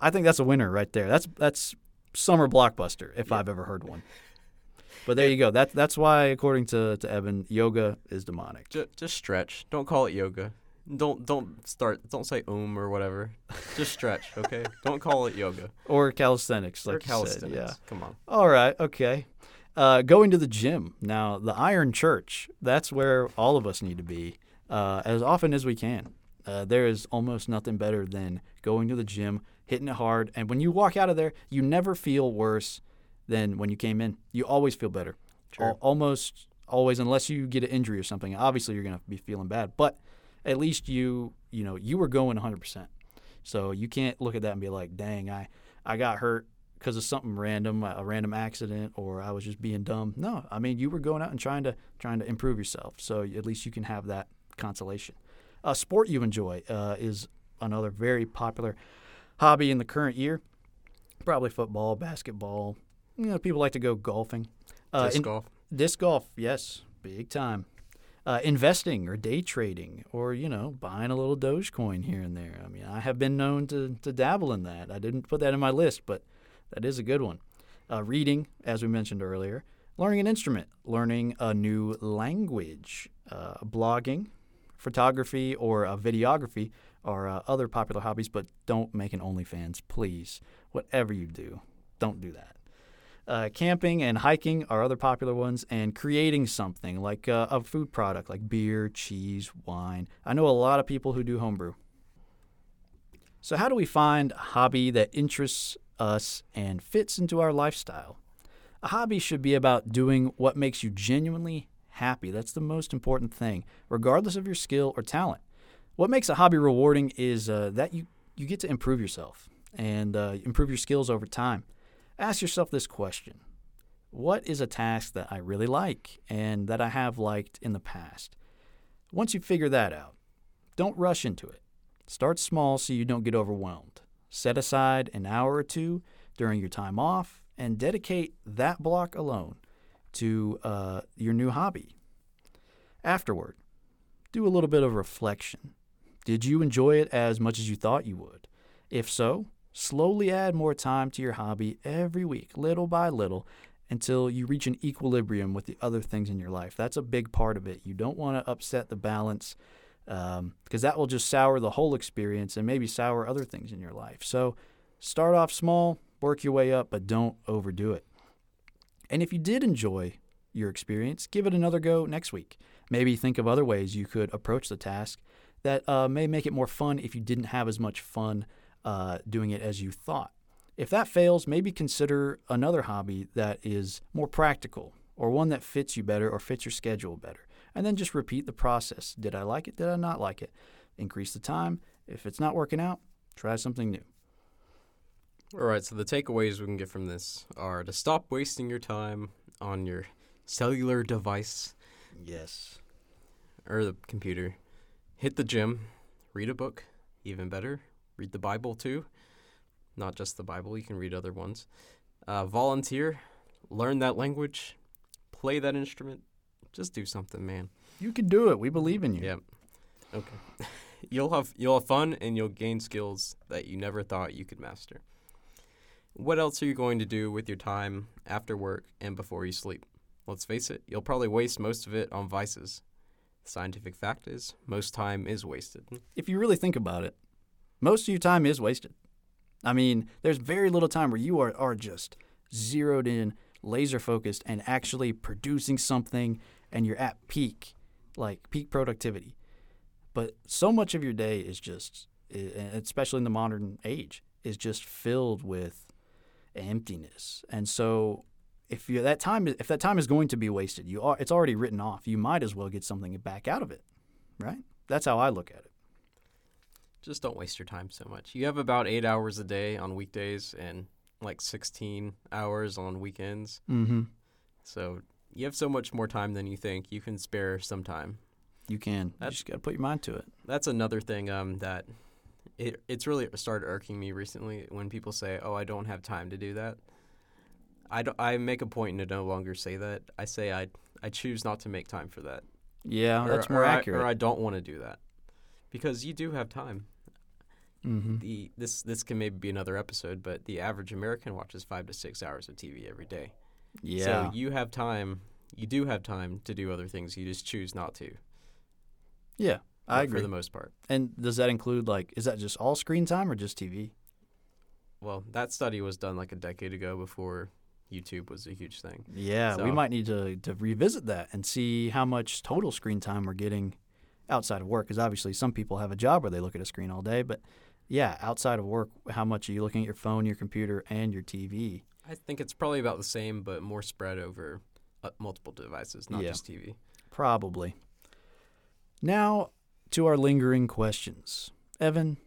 I think that's a winner right there. That's that's summer blockbuster if I've ever heard one. But there you go. That that's why, according to, to Evan, yoga is demonic. Just, just stretch. Don't call it yoga. Don't don't start. Don't say um or whatever. Just stretch, okay? don't call it yoga Or calisthenics, like or you said. Yeah. Come on. All right. Okay. Uh, going to the gym now. The Iron Church. That's where all of us need to be uh, as often as we can. Uh, there is almost nothing better than going to the gym, hitting it hard, and when you walk out of there, you never feel worse than when you came in. You always feel better. Sure. Al- almost always, unless you get an injury or something. Obviously, you're gonna be feeling bad, but at least you you know you were going 100. percent So you can't look at that and be like, "Dang, I I got hurt because of something random, a random accident, or I was just being dumb." No, I mean you were going out and trying to trying to improve yourself. So at least you can have that consolation. A sport you enjoy uh, is another very popular hobby in the current year. Probably football, basketball. You know, people like to go golfing. Uh, Disc golf. Disc golf, yes, big time. Uh, investing or day trading, or you know, buying a little Dogecoin here and there. I mean, I have been known to to dabble in that. I didn't put that in my list, but that is a good one. Uh, reading, as we mentioned earlier, learning an instrument, learning a new language, uh, blogging, photography, or uh, videography are uh, other popular hobbies. But don't make an OnlyFans, please. Whatever you do, don't do that. Uh, camping and hiking are other popular ones, and creating something like uh, a food product like beer, cheese, wine. I know a lot of people who do homebrew. So, how do we find a hobby that interests us and fits into our lifestyle? A hobby should be about doing what makes you genuinely happy. That's the most important thing, regardless of your skill or talent. What makes a hobby rewarding is uh, that you, you get to improve yourself and uh, improve your skills over time ask yourself this question What is a task that I really like and that I have liked in the past? Once you figure that out, don't rush into it. Start small so you don't get overwhelmed. Set aside an hour or two during your time off and dedicate that block alone to uh, your new hobby. Afterward, do a little bit of reflection. Did you enjoy it as much as you thought you would? If so, slowly add more time to your hobby every week, little by little, until you reach an equilibrium with the other things in your life. That's a big part of it. You don't want to upset the balance because that will just sour the whole experience and maybe sour other things in your life. So start off small, work your way up, but don't overdo it. And if you did enjoy your experience, give it another go next week. Maybe think of other ways you could approach the task that uh, may make it more fun if you didn't have as much fun uh, doing it as you thought. If that fails, maybe consider another hobby that is more practical or one that fits you better or fits your schedule better. And then just repeat the process. Did I like it? Did I not like it? Increase the time. If it's not working out, try something new. All right. So the takeaways we can get from this are to stop wasting your time on your cellular device Yes. or the computer. Hit the gym. Read a book. Even better. Read the Bible too. Not just the Bible. You can read other ones. Uh, volunteer. Learn that language. Play that instrument. Just do something, man. You can do it. We believe in you. Yeah. Okay. you'll have you'll have fun and you'll gain skills that you never thought you could master. What else are you going to do with your time after work and before you sleep? Let's face it, you'll probably waste most of it on vices. The scientific fact is, most time is wasted. If you really think about it, most of your time is wasted. I mean, there's very little time where you are, are just zeroed in, laser focused, and actually producing something, and you're at peak, like peak productivity. But so much of your day is just especially in the modern age, is just filled with emptiness. And so, if you that time if that time is going to be wasted, you are it's already written off. You might as well get something back out of it, right? That's how I look at it. Just don't waste your time so much. You have about eight hours a day on weekdays and like 16 hours on weekends. Mm-hmm. So you have so much more time than you think. You can spare some time. You can. You just got to put your mind to it. That's another thing um, that it, it's really started irking me recently when people say, "Oh, I don't have time to do that." I, don't, I make a point to no longer say that. I say I I choose not to make time for that. Yeah, Or- that's more or I- accurate. or I don't want to do that because you do have time. mm-hmm. The this this can maybe be another episode, but the average American watches five to six hours of TV every day. Yeah. So you have time. You do have time to do other things. You just choose not to. yeah, I agree. For the most part. and does that include like is that just all screen time or just TV? Well, that study was done like a decade ago before YouTube was a huge thing. Yeah, we might need to to revisit that and see how much total screen time we're getting outside of work. Because obviously, some people have a job where they look at a screen all day, but yeah, outside of work, how much are you looking at your phone, your computer, and your TV? I think it's probably about the same, but more spread over uh, multiple devices, not Yeah. just TV. Probably. Now to our lingering questions, Evan.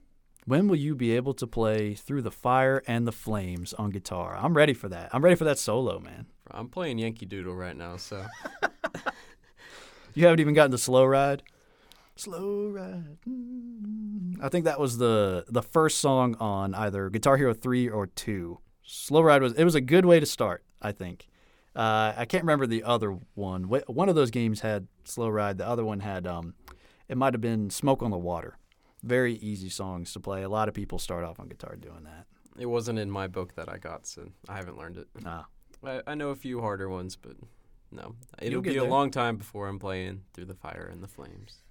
When will you be able to play through the fire and the flames on guitar? I'm ready for that. I'm ready for that solo, man. I'm playing Yankee Doodle right now, so You haven't even gotten the slow ride. Slow ride. I think that was the the first song on either Guitar Hero three or two. Slow ride was it was a good way to start. I think. Uh, I can't remember the other one. One of those games had slow ride. The other one had um, it might have been Smoke on the Water. Very easy songs to play. A lot of people start off on guitar doing that. it wasn't in my book that I got, so I haven't learned it. Ah, I, I know a few harder ones, but no, it'll get be a long time before I'm playing through the fire and the flames.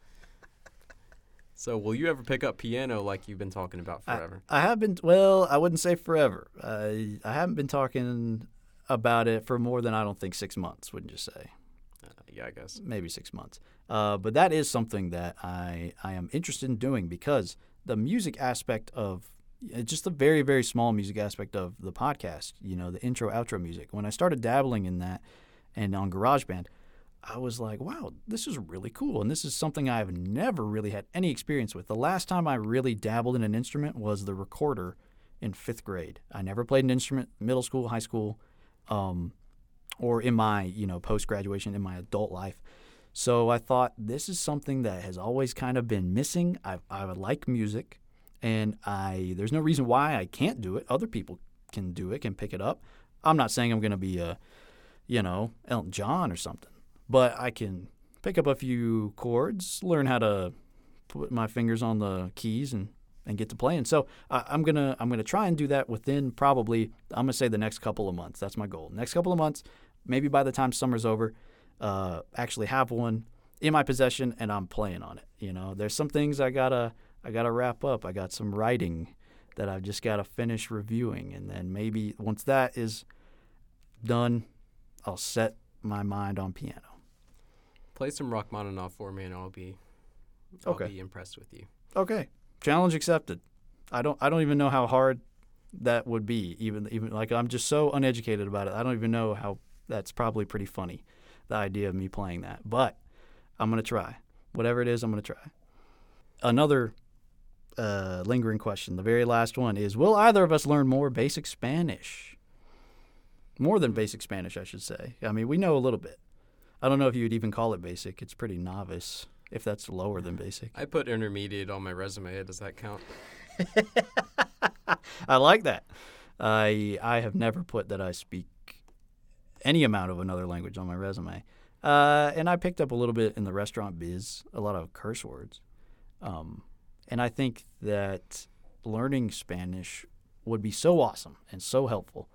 So, will you ever pick up piano like you've been talking about forever? I have been well. I wouldn't say forever. I I haven't been talking about it for more than I don't think six months. Wouldn't you say? Uh, yeah, I guess. maybe six months. Uh, but that is something that I, I am interested in doing because the music aspect of uh, just the very, very small music aspect of the podcast, you know, the intro, outro music, when I started dabbling in that and on GarageBand, I was like, wow, this is really cool. And this is something I've never really had any experience with. The last time I really dabbled in an instrument was the recorder in fifth grade. I never played an instrument, middle school, high school. Um, or in my you know post graduation in my adult life. So I thought this is something that has always kind of been missing. I I would like music, and I there's no reason why I can't do it. Other people can do it, can pick it up. I'm not saying I'm going to be a you know Elton John or something, but I can pick up a few chords, learn how to put my fingers on the keys and and get to playing. So I'm gonna I'm gonna try and do that within probably I'm gonna say the next couple of months. That's my goal. Next couple of months, maybe by the time summer's over, uh, actually have one in my possession and I'm playing on it. You know, there's some things I gotta I gotta wrap up. I got some writing that I've just gotta finish reviewing, and then maybe once that is done, I'll set my mind on piano. Play some Rachmaninoff for me, and I'll be, I'll Okay. be impressed with you. Okay, challenge accepted. I don't I don't even know how hard that would be. Even even like I'm just so uneducated about it. I don't even know how that's probably pretty funny. The idea of me playing that, but I'm gonna try. Whatever it is, I'm gonna try. Another uh, lingering question. The very last one is: Will either of us learn more basic Spanish? More than basic Spanish, I should say. I mean, we know a little bit. I don't know if you'd even call it basic. It's pretty novice, if that's lower than basic. I put intermediate on my resume. Does that count? I like that. I I have never put that I speak any amount of another language on my resume. Uh, and I picked up a little bit in the restaurant biz, a lot of curse words. Um, and I think that learning Spanish would be so awesome and so helpful,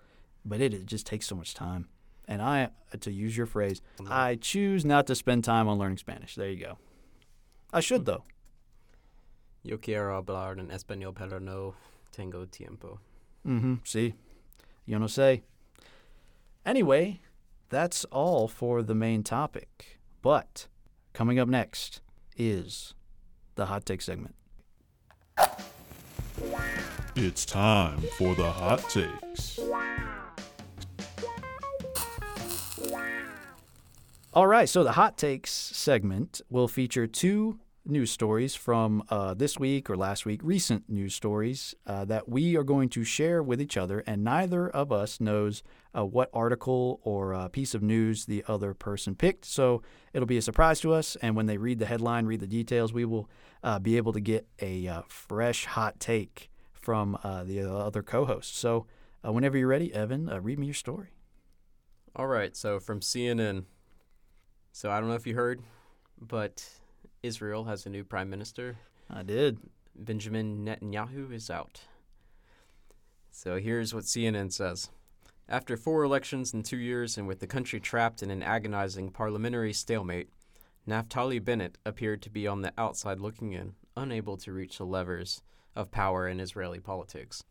but it, it just takes so much time. And I, to use your phrase, I choose not to spend time on learning Spanish. There you go. I should though. Yo quiero hablar en español, pero no tengo tiempo. Mm-hmm. See, you know say. Anyway, that's all for the main topic. But coming up next is the hot take segment. It's time for the hot takes. All right, so the hot takes segment will feature two news stories from uh, this week or last week, recent news stories uh, that we are going to share with each other, and neither of us knows uh, what article or uh, piece of news the other person picked. So it'll be a surprise to us, and when they read the headline, read the details, we will uh, be able to get a uh, fresh hot take from the other co-host. So whenever you're ready, Evan, read me your story. All right, so from CNN. So I don't know if you heard, but Israel has a new prime minister. I did. Benjamin Netanyahu is out. So here's what CNN says. After four elections in two years and with the country trapped in an agonizing parliamentary stalemate, Naftali Bennett appeared to be on the outside looking in, unable to reach the levers of power in Israeli politics.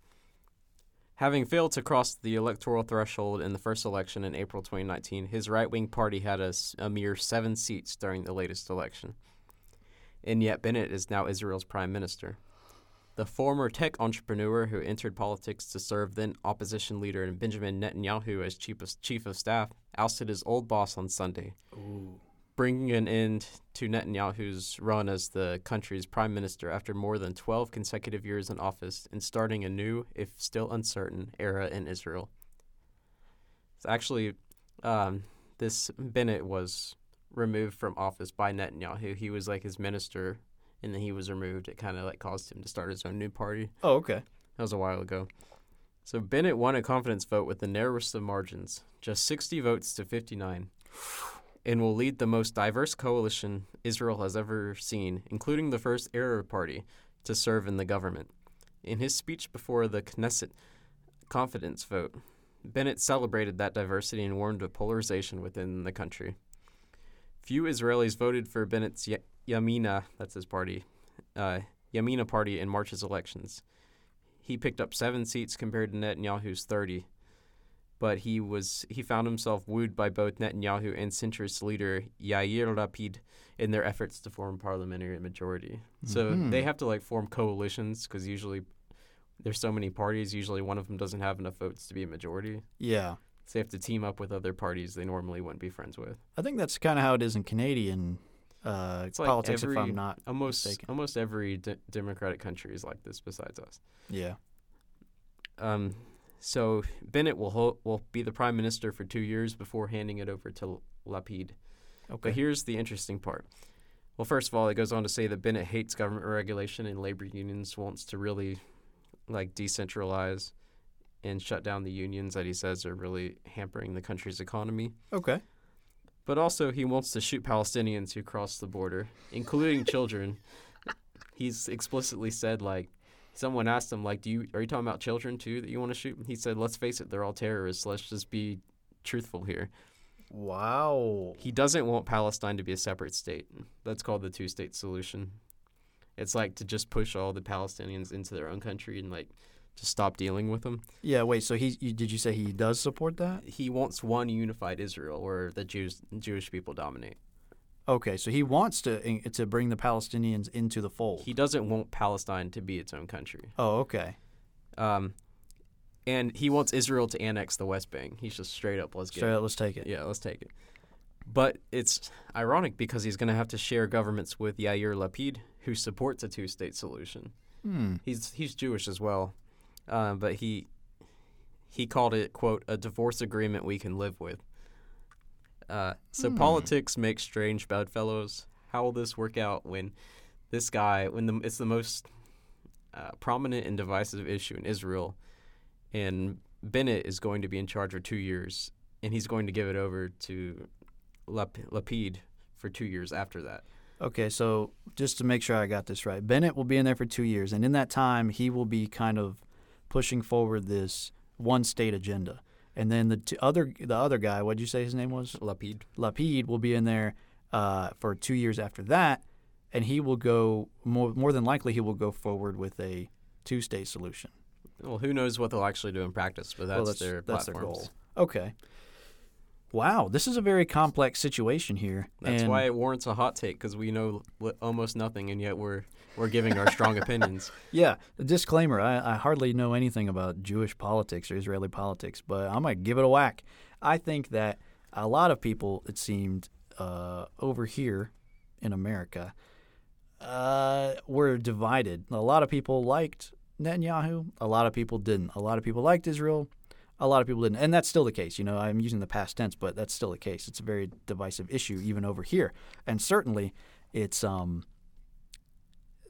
Having failed to cross the electoral threshold in the first election in April 2019, his right wing party had a, a, mere seven seats during the latest election. And yet, Bennett is now Israel's prime minister. The former tech entrepreneur who entered politics to serve then opposition leader Benjamin Netanyahu as chief of, chief of staff ousted his old boss on Sunday. Ooh bringing an end to Netanyahu's run as the country's prime minister after more than 12 consecutive years in office and starting a new, if still uncertain, era in Israel. It's actually, um, this Bennett was removed from office by Netanyahu. He was like his minister, and then he was removed. It kind of like caused him to start his own new party. Oh, okay. That was a while ago. So Bennett won a confidence vote with the narrowest of margins, just 60 votes to 59 and will lead the most diverse coalition Israel has ever seen, including the first Arab party to serve in the government. In his speech before the Knesset confidence vote, Bennett celebrated that diversity and warned of polarization within the country. Few Israelis voted for Bennett's Yamina, that's his party, uh, Yamina party in March's elections. He picked up seven seats compared to Netanyahu's 30, but he was he found himself wooed by both Netanyahu and centrist leader Yair Lapid in their efforts to form parliamentary majority. So mm-hmm. they have to like form coalitions because usually there's so many parties. Usually one of them doesn't have enough votes to be a majority. Yeah. So they have to team up with other parties they normally wouldn't be friends with. I think that's kind of how it is in Canadian uh, it's like politics, every, if I'm not almost mistaken. almost every de- democratic country is like this besides us. Yeah. Um, so Bennett will ho- will be the prime minister for two years before handing it over to Lapid. Okay. But here's the interesting part. Well, first of all, it goes on to say that Bennett hates government regulation and labor unions, wants to really like decentralize and shut down the unions that he says are really hampering the country's economy. Okay. But also, he wants to shoot Palestinians who cross the border, including children. He's explicitly said like someone asked him like, "Do you are you talking about children too that you want to shoot?" He said, "Let's face it, they're all terrorists. Let's just be truthful here." Wow. He doesn't want Palestine to be a separate state. That's called the two-state solution. It's like to just push all the Palestinians into their own country and like to stop dealing with them. Yeah, wait. So he you, did you say he does support that? He wants one unified Israel where the Jews Jewish people dominate. Okay, so he wants to to bring the Palestinians into the fold. He doesn't want Palestine to be its own country. Oh, okay. Um, and he wants Israel to annex the West Bank. He's just straight up, let's get straight get up, let's take it. Yeah, let's take it. But it's ironic because he's going to have to share governments with Yair Lapid, who supports a two-state solution. Hmm. He's he's Jewish as well, uh, but he he called it quote a divorce agreement we can live with. Uh, so hmm. politics makes strange bedfellows. How will this work out when this guy, when the, it's the most uh, prominent and divisive issue in Israel, and Bennett is going to be in charge for two years, and he's going to give it over to Lap- Lapid for two years after that. Okay, so just to make sure I got this right, Bennett will be in there for two years, and in that time, he will be kind of pushing forward this one state agenda and then the t- other the other guy, what did you say his name was? Lapid. Lapid will be in there uh, for two years after that, and he will go more more than likely he will go forward with a two state solution. Well, who knows what they'll actually do in practice, but that's, well, that's their that's platforms. their goal. Okay. Wow, this is a very complex situation here. That's and why it warrants a hot take because we know almost nothing, and yet we're we're giving our strong opinions. Yeah, disclaimer: I, I hardly know anything about Jewish politics or Israeli politics, but I might give it a whack. I think that a lot of people, it seemed, uh, over here in America, uh, were divided. A lot of people liked Netanyahu. A lot of people didn't. A lot of people liked Israel. A lot of people didn't, and that's still the case. You know, I'm using the past tense, but that's still the case. It's a very divisive issue, even over here, and certainly, it's um,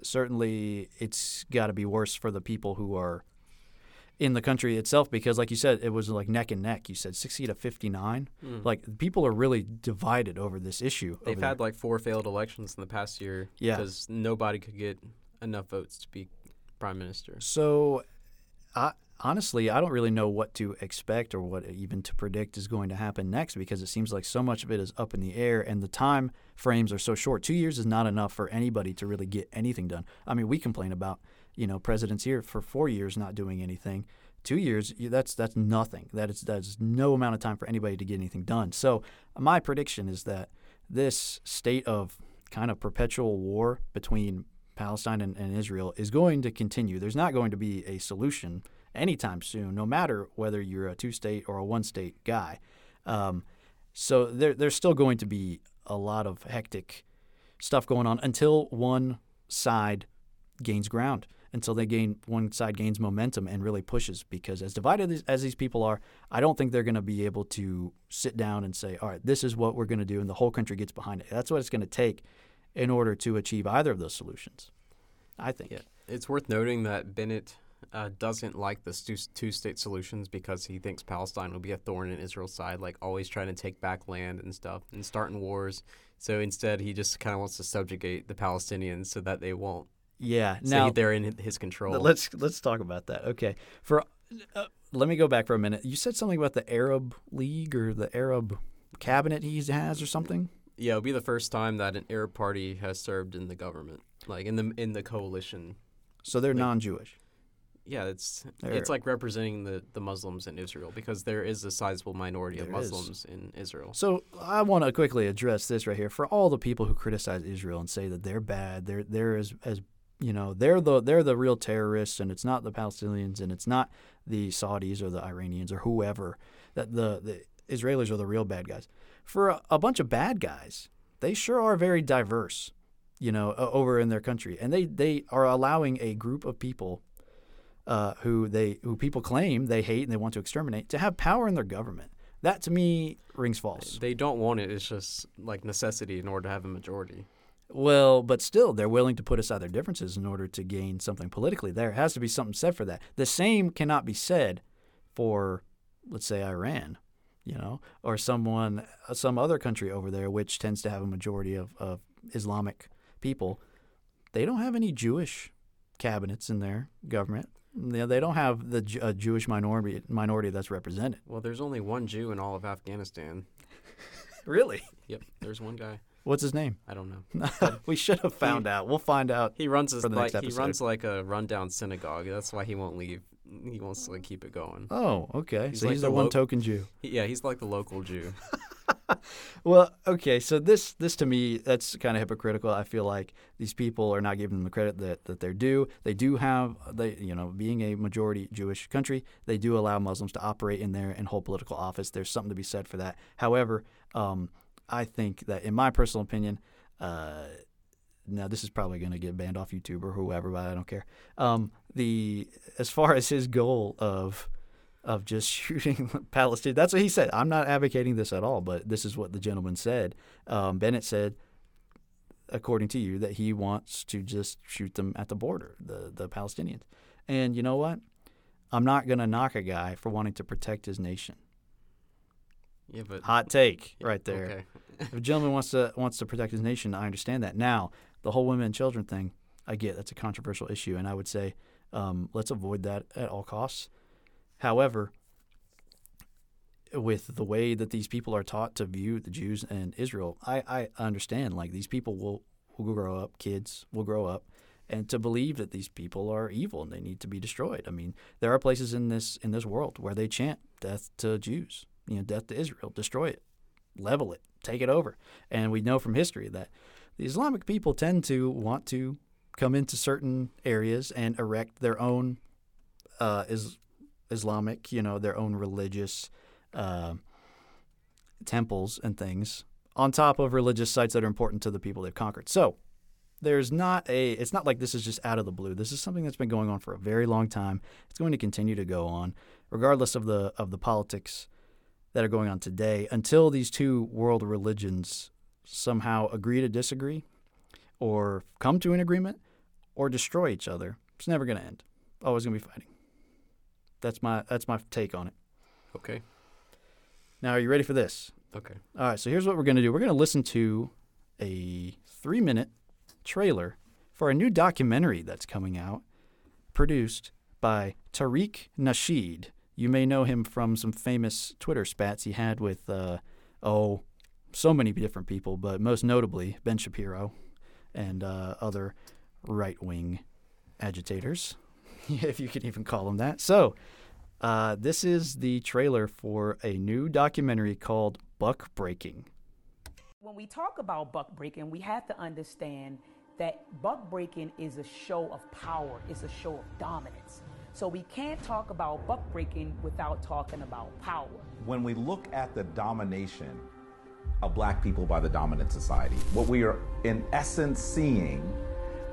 certainly it's got to be worse for the people who are in the country itself because like you said it was like neck and neck you said 60 to 59 Mm. like people are really divided over this issue They've had like four failed elections in the past year Yeah. because nobody could get enough votes to be prime minister. so I, honestly i don't really know what to expect or what even to predict is going to happen next because it seems like so much of it is up in the air and the time frames are so short. Two years is not enough for anybody to really get anything done. I mean we complain about you know presidents here for four years not doing anything. Two years that's that's nothing. That is that's no amount of time for anybody to get anything done. So my prediction is that this state of kind of perpetual war between palestine and, and israel is going to continue. There's not going to be a solution anytime soon no matter whether you're a two state or a one state guy. Um, so there, there's still going to be a lot of hectic stuff going on until one side gains ground until they gain one side gains momentum and really pushes because as divided as, as these people are i don't think they're going to be able to sit down and say all right this is what we're going to do and the whole country gets behind it. That's what it's going to take in order to achieve either of those solutions i think. Yeah. It's worth noting that Bennett uh, doesn't like the two-state solutions because he thinks Palestine will be a thorn in Israel's side, like always trying to take back land and stuff and starting wars. So instead, he just kind of wants to subjugate the Palestinians so that they won't. yeah Say now they're in his control. Let's let's talk about that. Okay. For uh, let me go back for a minute. You said something about the Arab League or the Arab cabinet he has or something. yeah, it'll be the first time that an Arab party has served in the government, like in the in the coalition. So they're Like- non-Jewish. Yeah, it's They're- it's like representing the, the Muslims in Israel because there is a sizable minority of There is. Muslims in Israel. So I want to quickly address this right here for all the people who criticize Israel and say that they're bad. They're they're as as you know they're the they're the real terrorists and it's not the Palestinians and it's not the Saudis or the Iranians or whoever that the the Israelis are the real bad guys. For a, a bunch of bad guys, they sure are very diverse. You know, over in their country, and they they are allowing a group of people uh, who they who people claim they hate and they want to exterminate to have power in their government. That to me rings false. They don't want it. It's just like necessity in order to have a majority. Well, but still, they're willing to put aside their differences in order to gain something politically. There has to be something said for that. The same cannot be said for, let's say, Iran, you know, or someone, some other country over there, which tends to have a majority of, of Islamic people. They don't have any Jewish cabinets in their government. They they don't have the Jewish minority minority that's represented. Well, there's only one Jew in all of Afghanistan. Really? Yep, there's one guy. What's his name? I don't know. we should have found out. We'll find out. He runs his, For the like he runs like a rundown synagogue. That's why he won't leave. He wants to like keep it going. Oh, okay. He's so like he's the the one lo- token Jew. He- yeah, he's like the local Jew. Well, okay. So this this to me that's kind of hypocritical. I feel like these people are not giving them the credit that, that they're due. They do have they you know being a majority Jewish country, they do allow Muslims to operate in there and hold political office. There's something to be said for that. However, um, I think that in my personal opinion. Uh, now this is probably going to get banned off YouTube or whoever, but I don't care. Um, the as far as his goal of of just shooting Palestinians. That's what he said. I'm not advocating this at all, but this is what the gentleman said. Um, Bennett said, according to you, that he wants to just shoot them at the border, the the Palestinians. And you know what? I'm not going to knock a guy for wanting to protect his nation. Yeah, but Hot take yeah, right there. Okay. If a gentleman wants to wants to protect his nation, I understand that. Now, the whole women and children thing, I get that's a controversial issue, and I would say um, let's avoid that at all costs. However, with the way that these people are taught to view the Jews and Israel, I, I understand. Like these people will will grow up, kids will grow up, and to believe that these people are evil and they need to be destroyed. I mean, there are places in this in this world where they chant death to Jews, you know, death to Israel, destroy it level it, take it over. And we know from history that the Islamic people tend to want to come into certain areas and erect their own uh, is Islamic, you know, their own religious uh, temples and things on top of religious sites that are important to the people they've conquered. So there's not a it's not like this is just out of the blue. This is something that's been going on for a very long time. It's going to continue to go on regardless of the of the politics that are going on today until these two world religions somehow agree to disagree or come to an agreement or destroy each other. It's never going to end. Always going to be fighting. That's my that's my take on it. Okay. Now, are you ready for this? Okay. All right, so here's what we're going to do. We're going to listen to a 3-minute trailer for a new documentary that's coming out produced by Tariq Nasheed. You may know him from some famous Twitter spats he had with, uh, oh, so many different people, but most notably Ben Shapiro and uh, other right wing agitators, if you can even call them that. So, uh, this is the trailer for a new documentary called Buck Breaking. When we talk about buck breaking, we have to understand that buck breaking is a show of power, it's a show of dominance. So we can't talk about buck breaking without talking about power. When we look at the domination of black people by the dominant society, what we are in essence seeing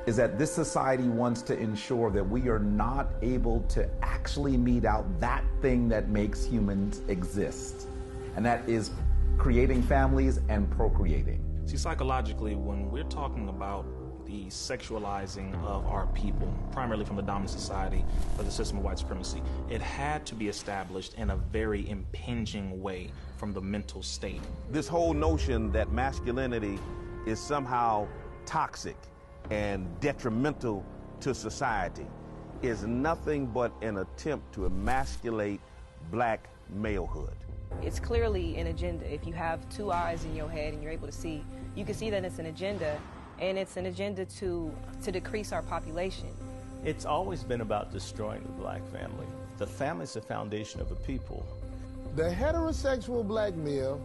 is that this society wants to ensure that we are not able to actually mete out that thing that makes humans exist, and that is creating families and procreating. See, psychologically, when we're talking about the sexualizing of our people, primarily from the dominant society or the system of white supremacy, it had to be established in a very impinging way from the mental state. This whole notion that masculinity is somehow toxic and detrimental to society is nothing but an attempt to emasculate black malehood. It's clearly an agenda. If you have two eyes in your head and you're able to see, you can see that it's an agenda and it's an agenda to, to decrease our population. It's always been about destroying the black family. The family is the foundation of a people. The heterosexual black male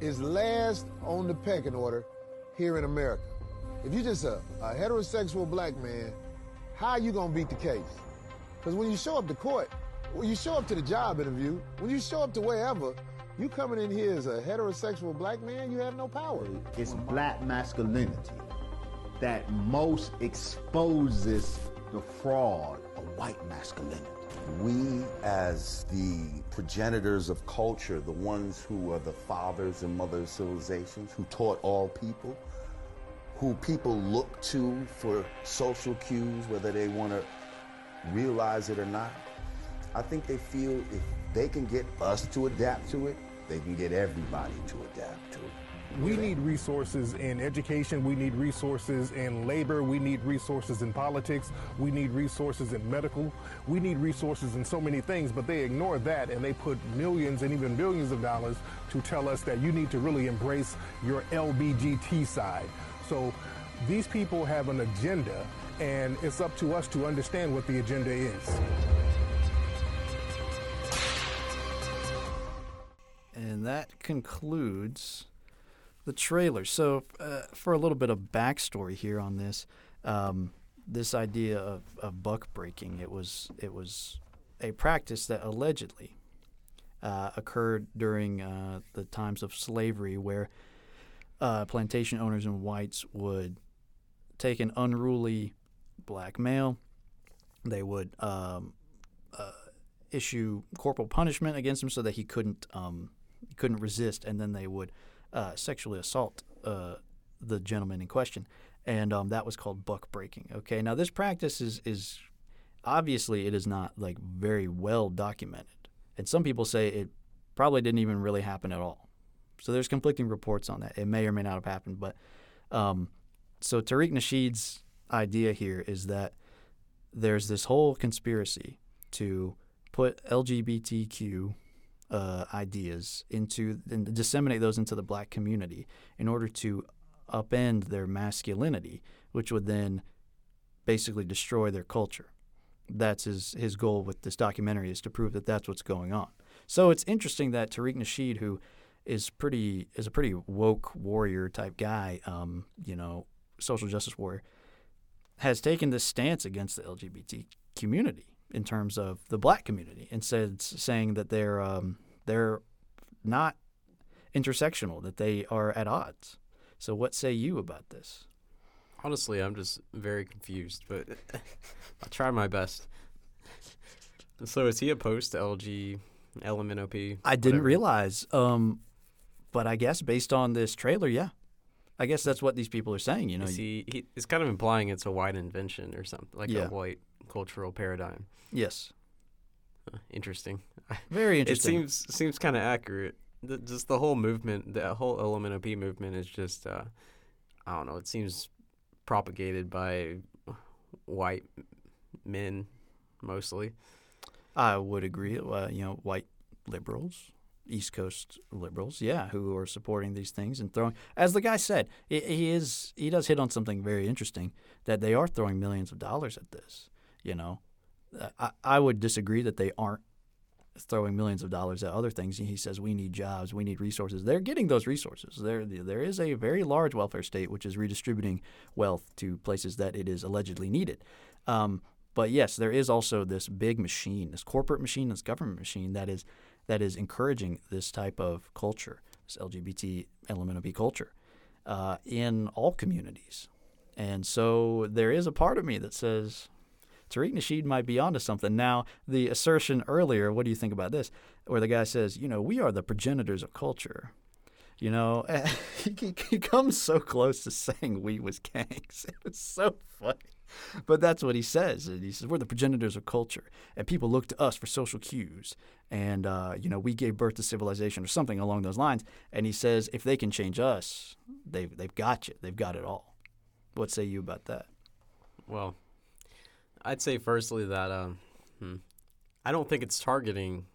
is last on the pecking order here in America. If you're just a, a heterosexual black man, how are you going to beat the case? Because when you show up to court, when you show up to the job interview, when you show up to wherever, you coming in here as a heterosexual black man, you have no power. It's black masculinity that most exposes the fraud of white masculinity. We, as the progenitors of culture, the ones who are the fathers and mothers of civilizations, who taught all people, who people look to for social cues, whether they want to realize it or not, I think they feel if they can get us to adapt to it, they can get everybody to adapt to it. We need resources in education. We need resources in labor. We need resources in politics. We need resources in medical. We need resources in so many things, but they ignore that and they put millions and even billions of dollars to tell us that you need to really embrace your LBGT side. So these people have an agenda, and it's up to us to understand what the agenda is. And that concludes the trailer. So, uh, for a little bit of backstory here on this, um, this idea of, of buck breaking, it was it was a practice that allegedly uh, occurred during uh, the times of slavery, where uh, plantation owners and whites would take an unruly black male, they would um, uh, issue corporal punishment against him so that he couldn't um, he couldn't resist, and then they would uh, sexually assault uh, the gentleman in question, and um, that was called buck breaking. Okay, now this practice is is obviously it is not like very well documented, and some people say it probably didn't even really happen at all. So there's conflicting reports on that. It may or may not have happened, but um, so Tariq Nasheed's idea here is that there's this whole conspiracy to put LGBTQ uh, ideas into and disseminate those into the black community in order to upend their masculinity, which would then basically destroy their culture. That's his his goal with this documentary is to prove that that's what's going on. So it's interesting that Tariq Nasheed, who is pretty is a pretty woke warrior type guy. Um, you know, social justice warrior has taken this stance against the LGBT community in terms of the black community and said saying that they're um, they're not intersectional, that they are at odds. So, what say you about this? Honestly, I'm just very confused, but I'll try my best. So, is he opposed to LG, LMNOP? I didn't whatever? realize, um, but I guess based on this trailer, yeah, I guess that's what these people are saying. You know, he, he is kind of implying it's a white invention or something, like Yeah. a white cultural paradigm. yes, Interesting. very interesting. It seems seems kind of accurate. The, just the whole movement, the whole LMNOP movement is just, uh, I don't know. It seems propagated by white men mostly. I would agree. Uh, you know, white liberals, East Coast liberals, yeah, who are supporting these things and throwing. As the guy said, he, is he does hit on something very interesting that they are throwing millions of dollars at this. You know, Uh, I, I would disagree that they aren't throwing millions of dollars at other things. He says we need jobs, we need resources. They're getting those resources. There there is a very large welfare state which is redistributing wealth to places that it is allegedly needed. Um, but yes, there is also this big machine, this corporate machine, this government machine that is that is encouraging this type of culture, this LGBT element of LMNOP culture, uh, in all communities. And so there is a part of me that says Tariq Nasheed might be onto something. Now, the assertion earlier, what do you think about this? Where the guy says, you know, we are the progenitors of culture. You know, he, he comes so close to saying we was gangs. It was so funny. But that's what he says. And he says, we're the progenitors of culture. And people look to us for social cues. And, uh, you know, we gave birth to civilization or something along those lines. And he says, if they can change us, they've, they've got you. They've got it all. What say you about that? Well, I'd say firstly that um, hmm, I don't think it's targeting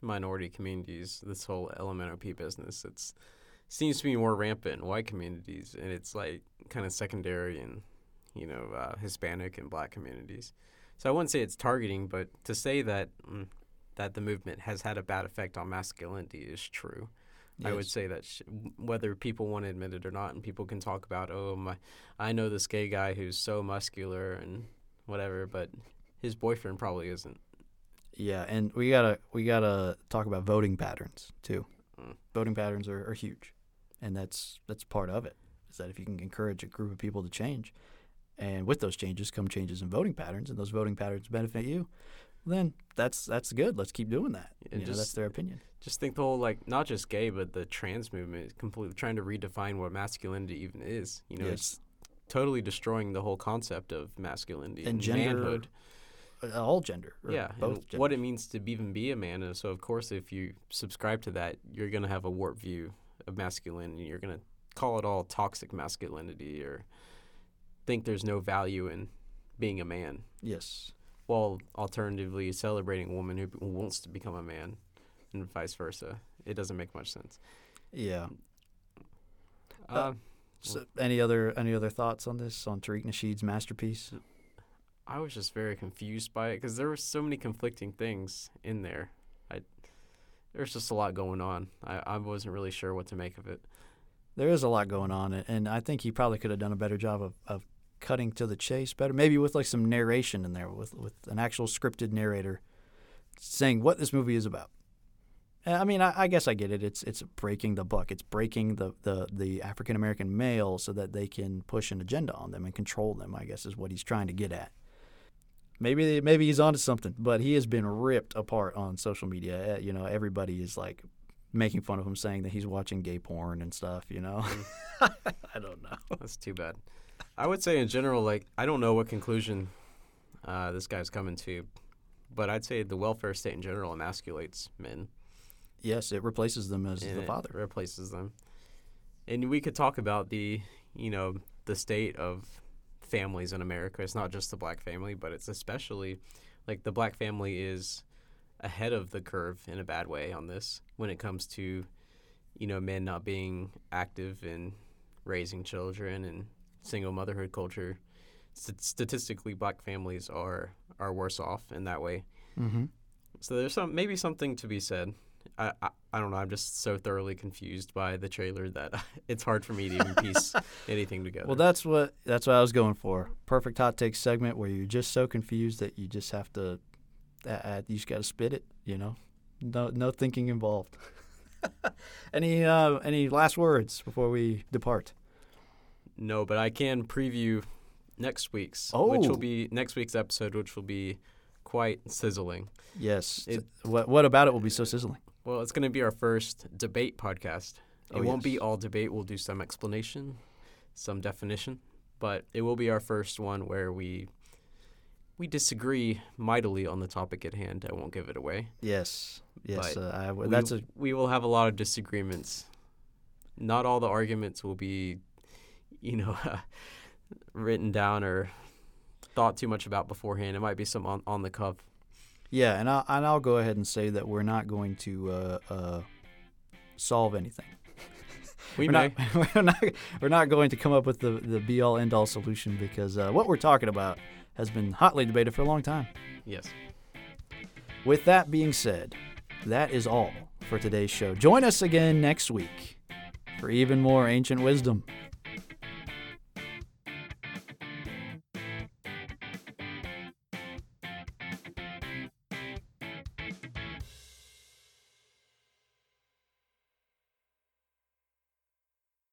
minority communities. This whole LMNOP business, it's seems to be more rampant in white communities, and it's like kind of secondary in you know uh, Hispanic and Black communities. So I wouldn't say it's targeting, but to say that mm, that the movement has had a bad effect on masculinity is true. I would say that sh- whether people want to admit it or not, and people can talk about, oh my, I know this gay guy who's so muscular and whatever, but his boyfriend probably isn't. Yeah, and we gotta we gotta talk about voting patterns too. Mm. Voting patterns are, are huge, and that's that's part of it. Is that if you can encourage a group of people to change, and with those changes come changes in voting patterns, and those voting patterns benefit you, then that's that's good. Let's keep doing that. And you know, that's their opinion. Just think the whole like not just gay, but the trans movement is completely trying to redefine what masculinity even is. You know, it's totally destroying the whole concept of masculinity And and, gender, manhood. Uh, all gender. Yeah, both. what it means to even be a man. And so, of course, if you subscribe to that, you're going to have a warped view of masculinity. You're going to call it all toxic masculinity or think there's no value in being a man. Yes. While alternatively celebrating a woman who wants to become a man and vice versa. It doesn't make much sense. Yeah. Uh, Uh, so any other any other thoughts on this on Tariq Nasheed's masterpiece? I was just very confused by it because there were so many conflicting things in there. I there's just a lot going on. I, I wasn't really sure what to make of it. There is a lot going on, and- and I think he probably could have done a better job of, of cutting to the chase better. Maybe with like some narration in there, with with an actual scripted narrator saying what this movie is about. Uh, I mean, I, I guess I get it. It's it's breaking the buck. It's breaking the the, the African American male so that they can push an agenda on them and control them. I guess is what he's trying to get at. Maybe maybe he's onto something, but he has been ripped apart on social media. Uh, You know, everybody is like making fun of him, saying that he's watching gay porn and stuff. You know, I don't know. That's too bad. I would say in general, like I don't know what conclusion uh, this guy's coming to, but I'd say the welfare state in general emasculates men. Yes, it replaces them as and the it father. replaces them. And we could talk about the, you know, the state of families in America. It's not just the black family, but it's especially like the black family is ahead of the curve in a bad way on this when it comes to, you know, men not being active in raising children and single motherhood culture. St- statistically, black families are are worse off in that way. Mm-hmm. So there's some maybe something to be said I, I I don't know. I'm just so thoroughly confused by the trailer that it's hard for me to even piece anything together. Well, that's what that's what I was going for. Perfect hot take segment where you're just so confused that you just have to, uh, you just got to spit it. You know, no no thinking involved. any uh, any last words before we depart? No, but I can preview next week's, which Oh. will be next week's episode, which will be quite sizzling. Yes. It- what what about it will be so sizzling? Well, it's going to be our first debate podcast. It Oh, won't be all debate. We'll do some explanation, some definition, but it will be our first one where we we disagree mightily on the topic at hand. I won't give it away. Yes. Yes. Uh, I, we, that's a we will have a lot of disagreements. Not all the arguments will be, you know, written down or thought too much about beforehand. It might be some on, on the cuff. yeah, and I'll and I'll go ahead and say that we're not going to uh, uh, solve anything. We we're may. Not, we're not. We're not going to come up with the the be all end all solution because uh, what we're talking about has been hotly debated for a long time. Yes. With that being said, that is all for today's show. Join us again next week for even more ancient wisdom.